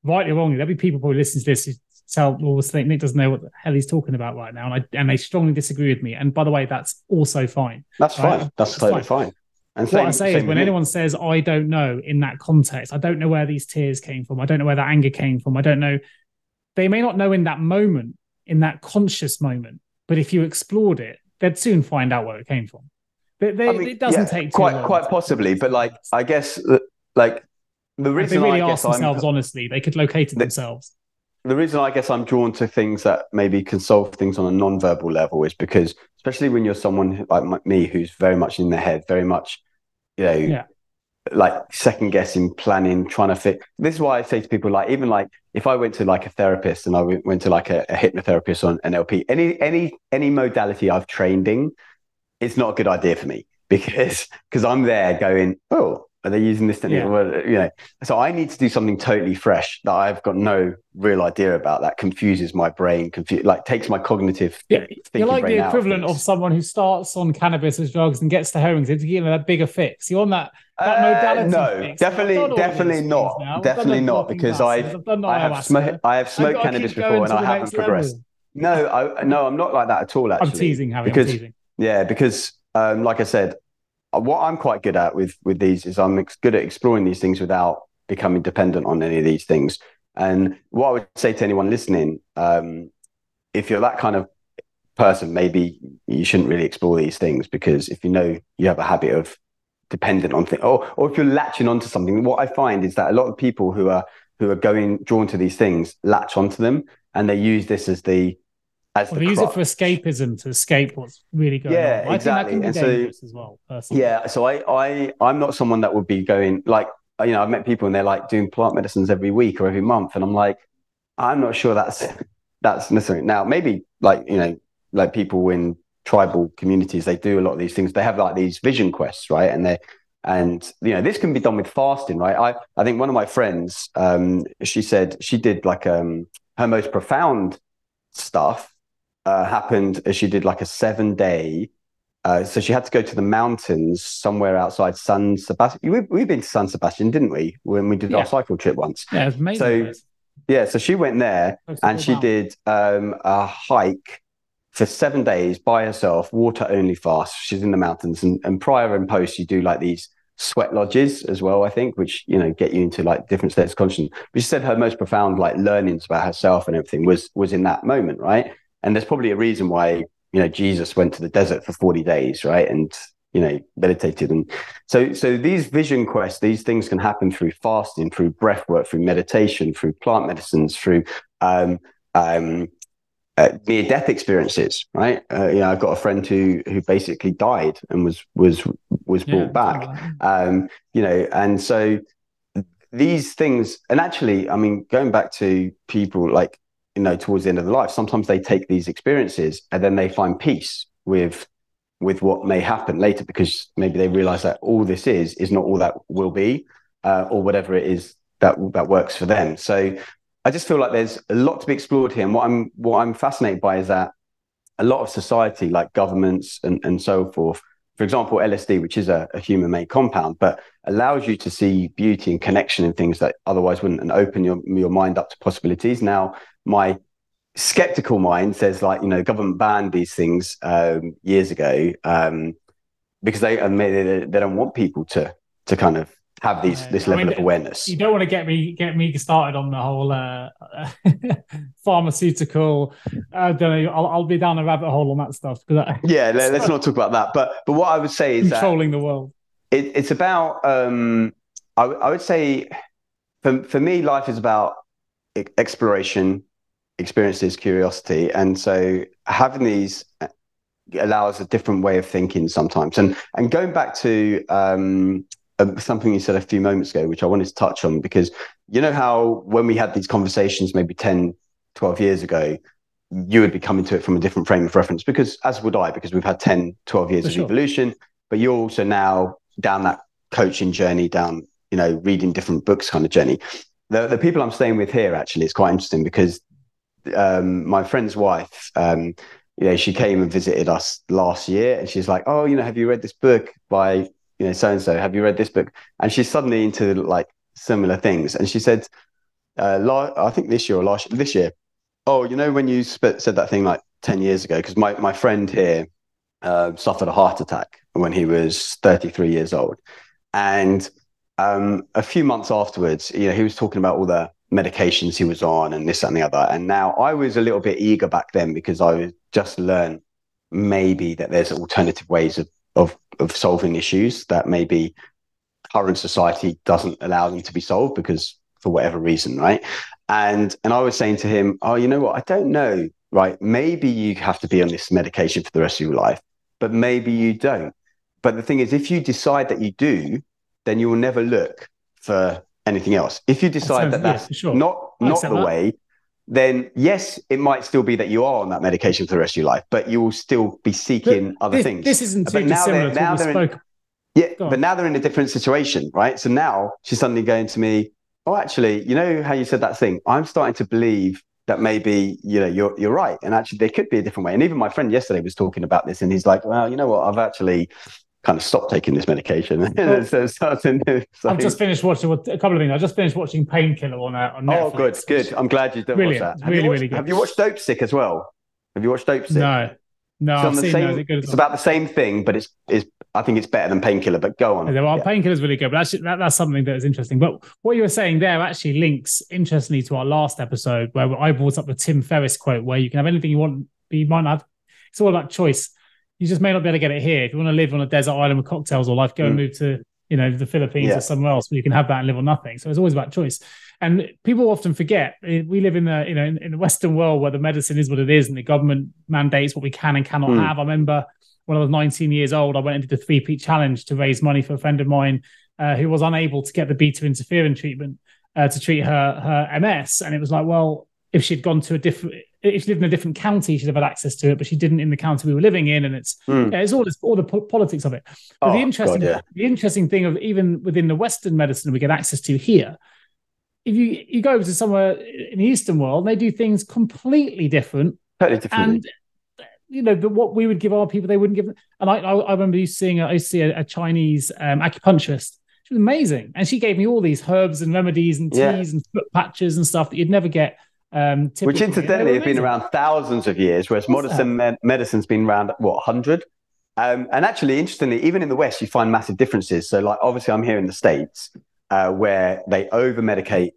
rightly or wrongly, there'll be people who listen to this who tell or think Nick doesn't know what the hell he's talking about right now, and I and they strongly disagree with me. And by the way, that's also fine. That's right? fine. That's, that's totally fine. fine. And what I say is, when anyone says "I don't know" in that context, I don't know where these tears came from. I don't know where that anger came from. I don't know. They may not know in that moment, in that conscious moment, but if you explored it, they'd soon find out where it came from. They, they, I mean, it doesn't yeah, take quite quite possibly, but like I guess like the reason they really I ask themselves I'm, honestly, they could locate it the, themselves. The reason I guess I'm drawn to things that maybe can solve things on a non-verbal level is because, especially when you're someone like me who's very much in the head, very much, you know, yeah. like second guessing, planning, trying to fit. This is why I say to people, like, even like if I went to like a therapist and I went to like a, a hypnotherapist on NLP, any any any modality I've trained in, it's not a good idea for me because because I'm there going, oh, are they using this technique? Yeah. Well, you know, so I need to do something totally fresh that I've got no real idea about. That confuses my brain, confu- like takes my cognitive. Yeah, you're like the equivalent of things. someone who starts on cannabis as drugs and gets to heroin to give them a bigger fix. You're on that that Uh, modality. no, fix. definitely, I've done all definitely not. now. Definitely not because I've I've I have smoked I have smoked cannabis before and I haven't progressed. level. No, I no, I'm not like that at all. Actually, I'm teasing, Hari. because I'm teasing. Yeah, because um, like I said, what I'm quite good at with with these is I'm ex- good at exploring these things without becoming dependent on any of these things. And what I would say to anyone listening, um, if you're that kind of person, maybe you shouldn't really explore these things because if you know you have a habit of dependent on things, or or if you're latching onto something, what I find is that a lot of people who are who are going drawn to these things latch onto them and they use this as the as Well, the they use it for escapism to escape what's really going Yeah, on. I exactly. think that And can be so- dangerous as well. Personally. Yeah, so I, I, I'm not someone that would be going like, you know, I've met people and they're like doing plant medicines every week or every month, and I'm like, I'm not sure that's that's necessary. Now, maybe like you know, like people in tribal communities, they do a lot of these things. They have like these vision quests, right? And they, and you know, this can be done with fasting, right? I, I think one of my friends, um, she said she did like um her most profound stuff uh, happened as she did like a seven day uh, so she had to go to the mountains somewhere outside San Sebastian. We've, we've been to San Sebastian, didn't we, when we did Yeah. our cycle trip once? yeah. So- place. Yeah, so she went there and she did um, a hike for seven days by herself, water only fast. She's in the mountains, and, and prior and post, you do like these sweat lodges as well. I think, which you know get you into like different states of consciousness. But she said her most profound like learnings about herself and everything was was in that moment, right? And there's probably a reason why you know Jesus went to the desert for forty days, right? And you know meditated. And so so these vision quests these things can happen through fasting through breath work through meditation through plant medicines through um um uh, near death experiences right? Uh, you know i've got a friend who who basically died and was was was brought Yeah, back um you know and so these things and actually i mean going back to people like you know towards the end of their life. Sometimes they take these experiences and then they find peace with with what may happen later because maybe they realize that all this is is not all that will be uh, or whatever it is that that works for them. So i just feel like there's a lot to be explored here. And what i'm what i'm fascinated by is that a lot of society like governments and, and so forth for example lsd which is a, a human made compound but allows you to see beauty and connection in things that otherwise wouldn't and open your, your mind up to possibilities. Now my skeptical mind says like you know government banned these things um, years ago um, because they, they they don't want people to to kind of have these Yeah, this I level mean, of awareness. You don't want to get me get me started on the whole uh, pharmaceutical. I don't know. I'll, I'll be down a rabbit hole on that stuff because Yeah, let, us not talk about that. But but what I would say is that controlling the world. it, it's about um, I, I would say for for me life is about exploration experiences curiosity. And so having these uh, allows a different way of thinking sometimes. And and going back to um, uh, something you said a few moments ago which i wanted to touch on because you know how when we had these conversations maybe 10 12 years ago you would be coming to it from a different frame of reference because as would i because we've had 10 12 years For of sure. evolution but you're also now down that coaching journey down you know reading different books kind of journey. The, the people i'm staying with here actually is quite interesting because um, my friend's wife um, you know she came and visited us last year and she's like oh you know have you read this book by you know so and so have you read this book? And she's suddenly into like similar things. And she said uh, la- i think this year or last this year oh you know when you sp- said that thing like 10 years ago because my, my friend here uh, suffered a heart attack when he was 33 years old. And um, a few months afterwards you know he was talking about all the medications he was on and this and the other. And now i was a little bit eager back then because i just learned maybe that there's alternative ways of of, of solving issues that maybe current society doesn't allow them to be solved because for whatever reason right? And and i was saying to him oh you know what? I don't know right? Maybe you have to be on this medication for the rest of your life but maybe you don't. But the thing is if you decide that you do then you will never look for anything else if you decide sounds- that that's for sure. not not the that. way then yes it might still be that you are on that medication for the rest of your life but you will still be seeking other this, things This isn't But too now dissimilar they're- to now what we they're in- Yeah, but now they're in a different situation, right? So now she's suddenly going to me, oh, actually, you know how you said that thing? I'm starting to believe that maybe you know you're you're right, and actually there could be a different way. And even my friend yesterday was talking about this, and he's like, well, you know what? I've actually kind of stopped taking this medication. Well, so, so, I've just finished watching a couple of things. I just finished watching Painkiller on, uh, on oh, Netflix. Oh, good, good. I'm glad you did watch that. Have really, watched, really good. Have you watched Dopesick as well? Have you watched Dopesick? No. No, it's, I've seen same, those. It's about the same thing, but it's, it's I think it's better than Painkiller. But go on. Yeah, well, yeah. Painkiller is really good, but actually, that, that's something that is interesting. But what you were saying there actually links interestingly to our last episode where I brought up the Tim Ferriss quote, where you can have anything you want, but you might not. Have, it's all about choice. You just may not be able to get it here. If you want to live on a desert island with cocktails or life, go mm. and move to you know the Philippines yeah. or somewhere else where you can have that and live on nothing. So it's always about choice. And people often forget eh, we live in the you know in, in, the Western world where the medicine is what it is, and the government mandates what we can and cannot mm. have. I remember when I was 19 years old, I went into the Three Peaks challenge to raise money for a friend of mine uh, who was unable to get the beta interferon treatment uh, to treat her her MS, and it was like, well, if she'd gone to a different if she lived in a different county, she'd have had access to it, but she didn't in the county we were living in, and it's mm. yeah, it's all this, all the po- politics of it. But oh, the interesting God, yeah. the interesting thing of even within the Western medicine we get access to here if you you go over to somewhere in the Eastern world, they do things completely different. Totally different. And you know, but what we would give our people, they wouldn't give. Them. And I, I, I remember seeing, I see a, a Chinese um, acupuncturist. She was amazing, and she gave me all these herbs and remedies and teas yeah. and foot patches and stuff that you'd never get. Um, Which incidentally have been around thousands of years, whereas modern med- medicine's been around what hundred. Um, and actually, interestingly, even in the West, you find massive differences. So, like, obviously, I'm here in the States, uh, where they over medicate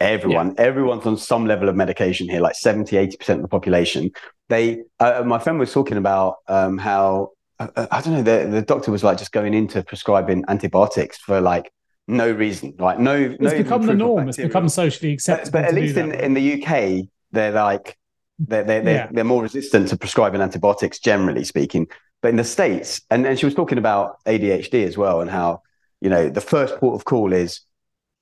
everyone. Yeah. Everyone's on some level of medication here, like 70, 80% of the population. They, uh, my friend was talking about um, how, uh, uh, I don't know, the, the doctor was like just going into prescribing antibiotics for like no reason, like no. It's no become the norm. It's become socially accepted. But, but at least in, in the UK, they're like, they're, they're, they're, yeah. they're more resistant to prescribing antibiotics, generally speaking. But in the States, and, and she was talking about ADHD as well, and how, you know, the first port of call is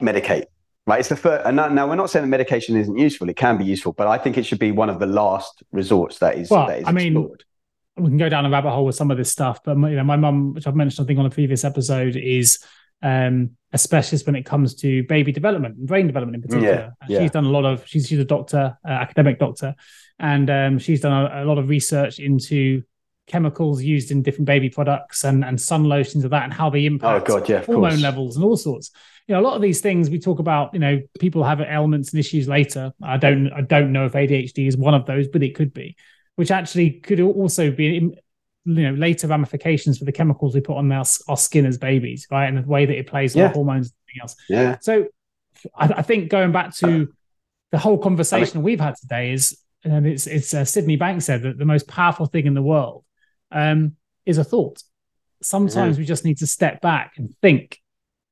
medicate Right. It's the first. And now, we're not saying that medication isn't useful. It can be useful, but I think it should be one of the last resorts that is. Well, that is I mean, explored. we can go down a rabbit hole with some of this stuff, but you know, my mum, which I've mentioned, I think on a previous episode, is um, a specialist when it comes to baby development and brain development in particular. Yeah, yeah. She's done a lot of. She's she's a doctor, uh, academic doctor, and um, she's done a, a lot of research into chemicals used in different baby products and, and sun lotions of that and how they oh, impact oh God, yeah, hormone levels and all sorts you know, a lot of these things we talk about, you know, people have ailments and issues later. I don't, I don't know if ADHD is one of those, but it could be, which actually could also be, you know, later ramifications for the chemicals we put on our, our skin as babies, right? And the way that it plays yeah. hormones and everything else. Yeah. So I, I think going back to the whole conversation I mean, we've had today is, and it's, it's uh, Sydney Banks said that the most powerful thing in the world um, is a thought. Sometimes yeah. we just need to step back and think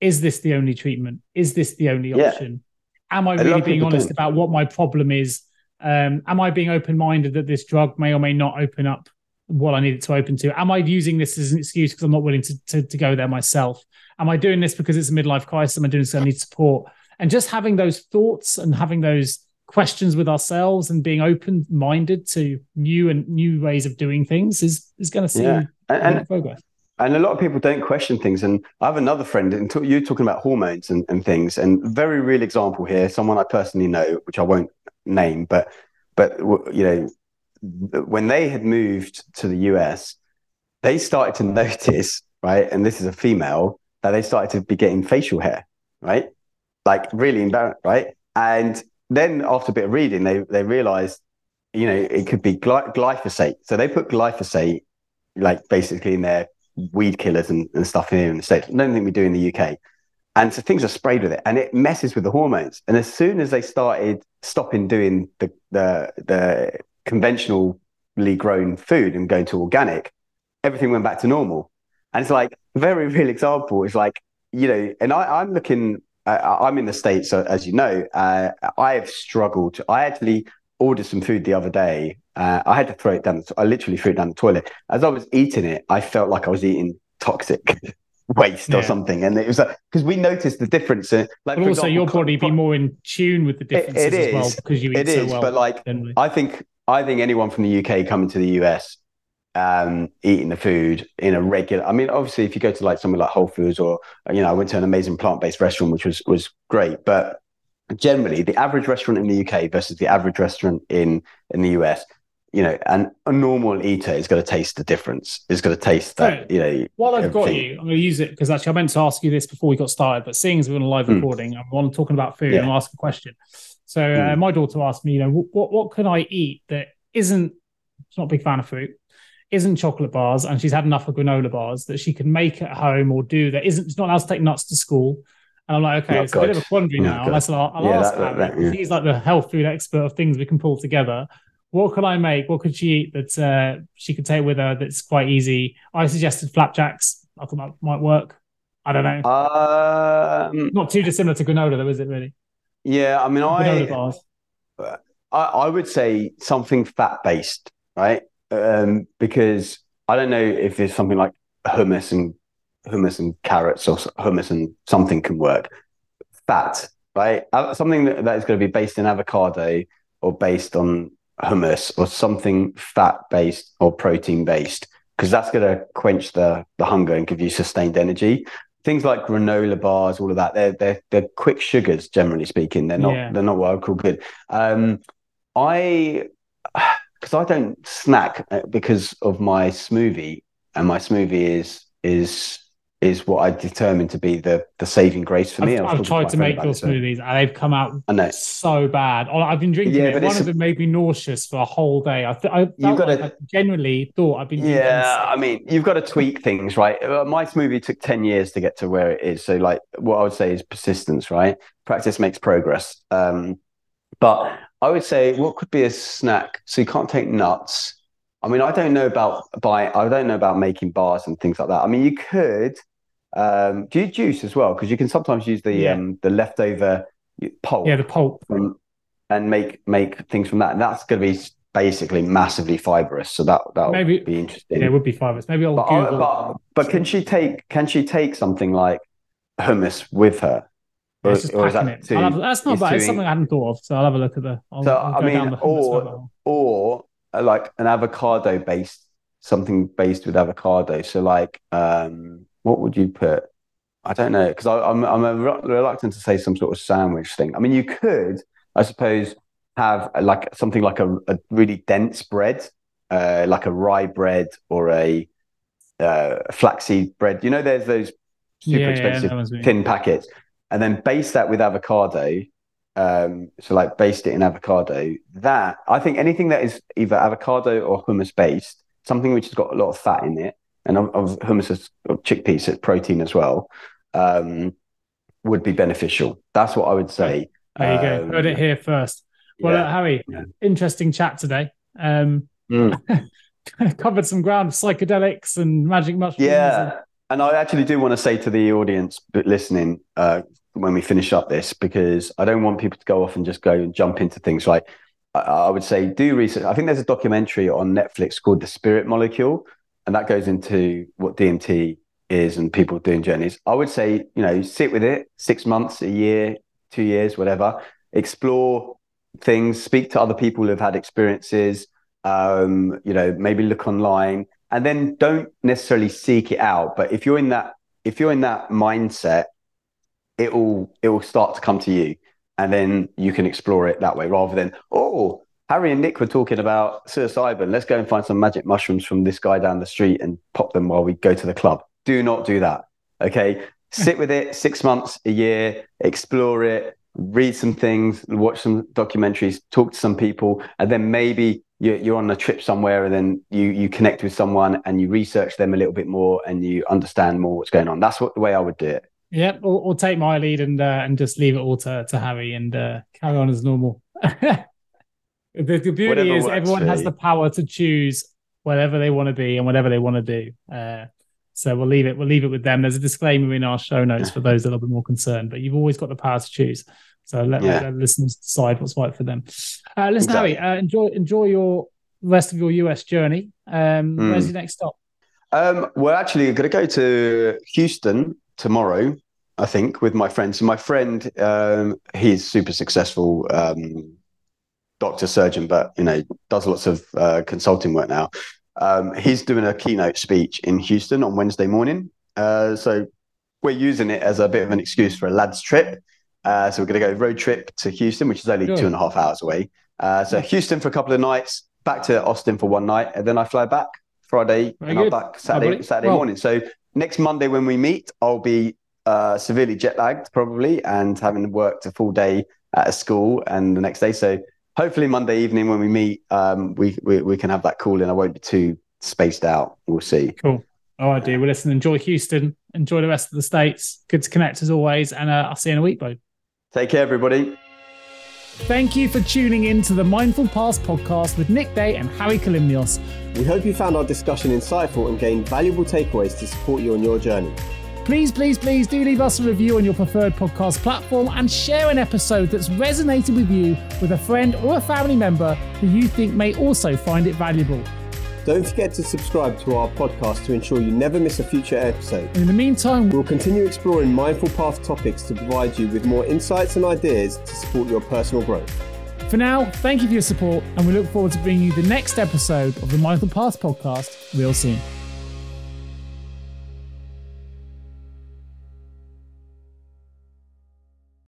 is this the only treatment? Is this the only option? Yeah. Am I really being honest think. about what my problem is? Um, am I being open minded that this drug may or may not open up what I need it to open to? Am I using this as an excuse because I'm not willing to, to, to, go there myself? Am I doing this because it's a midlife crisis? Am I doing this because I need support? And just having those thoughts and having those questions with ourselves and being open minded to new and new ways of doing things is is going to see yeah. and, progress and a lot of people don't question things. And I have another friend, and you're talking about hormones and, and things, and very real example here, someone I personally know, which I won't name, but but you know, when they had moved to the US, they started to notice, right, and this is a female, that they started to be getting facial hair, right, like really embarrassed, right, and then after a bit of reading, they they realized, you know, it could be glyphosate. So they put glyphosate, like basically in their weed killers and, and stuff here in the States. I don't we do in the UK. And so things are sprayed with it and it messes with the hormones. And as soon as they started stopping doing the, the, the conventionally grown food and going to organic, everything went back to normal. And it's like a very real example is like, you know, and I, I'm looking, uh, I'm in the States, as you know, uh, I have struggled. I actually ordered some food the other day uh, I had to throw it down. I literally threw it down the toilet. As I was eating it, I felt like I was eating toxic waste yeah. or something. And it was like, because we noticed the difference. In, like, but also, example, your body be more in tune with the differences it, it is, as well because you eat it so is, well. But like, generally. I think I think anyone from the UK coming to the US um, eating the food in a regular. I mean, obviously, if you go to like somewhere like Whole Foods or you know, I went to an amazing plant based restaurant, which was was great, but generally, the average restaurant in the UK versus the average restaurant in in the US. You know, and a normal eater is going to taste the difference. Is going to taste that. You know, while I've got you, I'm going to use it because actually I meant to ask you this before we got started. But seeing as we're on a live mm. recording, I'm talking about food, yeah. and I'll ask a question. So uh, my daughter asked me, you know, what what can I eat that isn't? She's not a big fan of fruit isn't chocolate bars and she's had enough of granola bars that she can make at home or do that isn't she's not allowed to take nuts to school. And I'm like, okay, oh, it's God. a bit of a quandary oh, now. Unless I'll, I'll yeah, ask that, that, yeah. She's like the health food expert of things we can pull together. What could I make? What could she eat that uh, she could take with her that's quite easy? I suggested flapjacks. I thought that might work. I don't know. Um, Not too dissimilar to granola, though, is it really? Yeah, I mean, I, I, I would say something fat based, right? um, because I don't know if it's something like hummus and hummus and carrots or hummus and something can work. Fat, right? Uh, something that, that is going to be based in avocado or based on hummus or something fat based or protein based because that's going to quench the the hunger and give you sustained energy. Things like granola bars, all of that, they're they're, they're quick sugars. Generally speaking, they're not yeah. they're not what I would call good. Um, I because I don't snack uh, because of my smoothie, and my smoothie is is is what I determined to be the the saving grace for me. I've, I've tried to make those smoothies, and they've come out so bad. I've been drinking yeah, it. One of them made me nauseous for a whole day. I, th- I you've got like to, I genuinely thought I've been. Yeah, I mean, you've got to tweak things, right? Uh, my smoothie took ten years to get to where it is. So, like, what I would say is persistence, right? Practice makes progress. Um, but I would say what could be a snack. So you can't take nuts. I mean, I don't know about buy. I don't know about making bars and things like that. I mean, you could um, do you juice as well because you can sometimes use the yeah. um, the leftover pulp. Yeah, the pulp. From, and make make things from that. And that's going to be basically massively fibrous. So that that would be interesting. Yeah, it would be fibrous. Maybe I'll but, Google. but, but can she take can she take something like hummus with her? Or, or that too, have, that's not bad. It's something I hadn't thought of. So I'll have a look at the. I'll, so I'll I mean, or or uh, like an avocado based something based with avocado. So like, um, what would you put? I don't know because I'm I'm a reluctant to say some sort of sandwich thing. I mean, you could, I suppose, have like something like a, a really dense bread, uh, like a rye bread or a uh, flaxseed bread. You know, there's those super yeah, expensive yeah, thin packets and then base that with avocado. Um, so like based it in avocado. That I think anything that is either avocado or hummus based, something which has got a lot of fat in it, and of, of hummus is chickpeas, it's protein as well, um, would be beneficial. That's what I would say. There you go. Um, Heard it here first. Well, yeah, uh, Hari, yeah. interesting chat today. Um, mm. covered some ground, psychedelics and magic mushrooms. Yeah. And- and I actually do want to say to the audience listening, uh, when we finish up this because I don't want people to go off and just go and jump into things. Like I, I would say, do research. I think there's a documentary on Netflix called The Spirit Molecule, and that goes into what DMT is and people doing journeys. I would say, you know, sit with it six months, a year, two years, whatever. Explore things, speak to other people who've had experiences. Um, you know, maybe look online, and then don't necessarily seek it out. But if you're in that, if you're in that mindset it will it will start to come to you and then you can explore it that way rather than oh Hari and nick were talking about psilocybin. Let's go and find some magic mushrooms from this guy down the street and pop them while we go to the club. Do not do that okay? Sit with it six months a year explore it read some things watch some documentaries talk to some people and then maybe you're on a trip somewhere and then you you connect with someone and you research them a little bit more and you understand more what's going on. That's what the way i would do it. Yep, or, or take my lead and uh, and just leave it all to, to Hari and uh, carry on as normal. the, the, beauty whatever is everyone has the power to choose whatever they want to be and whatever they want to do. Uh, so we'll leave it. We'll leave it with them. There's a disclaimer in our show notes for those that are a bit more concerned, but you've always got the power to choose. So let, yeah. let listeners decide what's right for them. Uh, listen, exactly. Hari, uh, enjoy enjoy your rest of your US journey. Um, mm. Where's your next stop? Um, we're actually going to go to Houston tomorrow I think, with my friends. So my friend, um, he's super successful um, doctor surgeon, but you know does lots of uh, consulting work now. Um, he's doing a keynote speech in Houston on Wednesday morning. Uh, so we're using it as a bit of an excuse for a lads trip. Uh, so we're going to go road trip to Houston, which is only two and a half hours away. Uh, so Houston for a couple of nights, back to Austin for one night, and then I fly back Friday Very and good. I'm back Saturday, Saturday well, morning. So next Monday when we meet, I'll be uh, severely jet lagged probably and having worked a full day at a school and the next day. So hopefully Monday evening when we meet, um, we, we, we can have that call in. I won't be too spaced out. We'll see. Cool. All right, dear. Well, listen, enjoy Houston. Enjoy the rest of the states. Good to connect as always. And uh, I'll see you in a week, bro. Take care, everybody. Thank you for tuning in to the Mindful Paths podcast with Nick Day and Hari Kalymnios. We hope you found our discussion insightful and gained valuable takeaways to support you on your journey. Please, please, please do leave us a review on your preferred podcast platform and share an episode that's resonated with you with a friend or a family member who you think may also find it valuable. Don't forget to subscribe to our podcast to ensure you never miss a future episode. In the meantime, we'll continue exploring mindful path topics to provide you with more insights and ideas to support your personal growth. For now, thank you for your support, and we look forward to bringing you the next episode of the Mindful Path podcast real soon.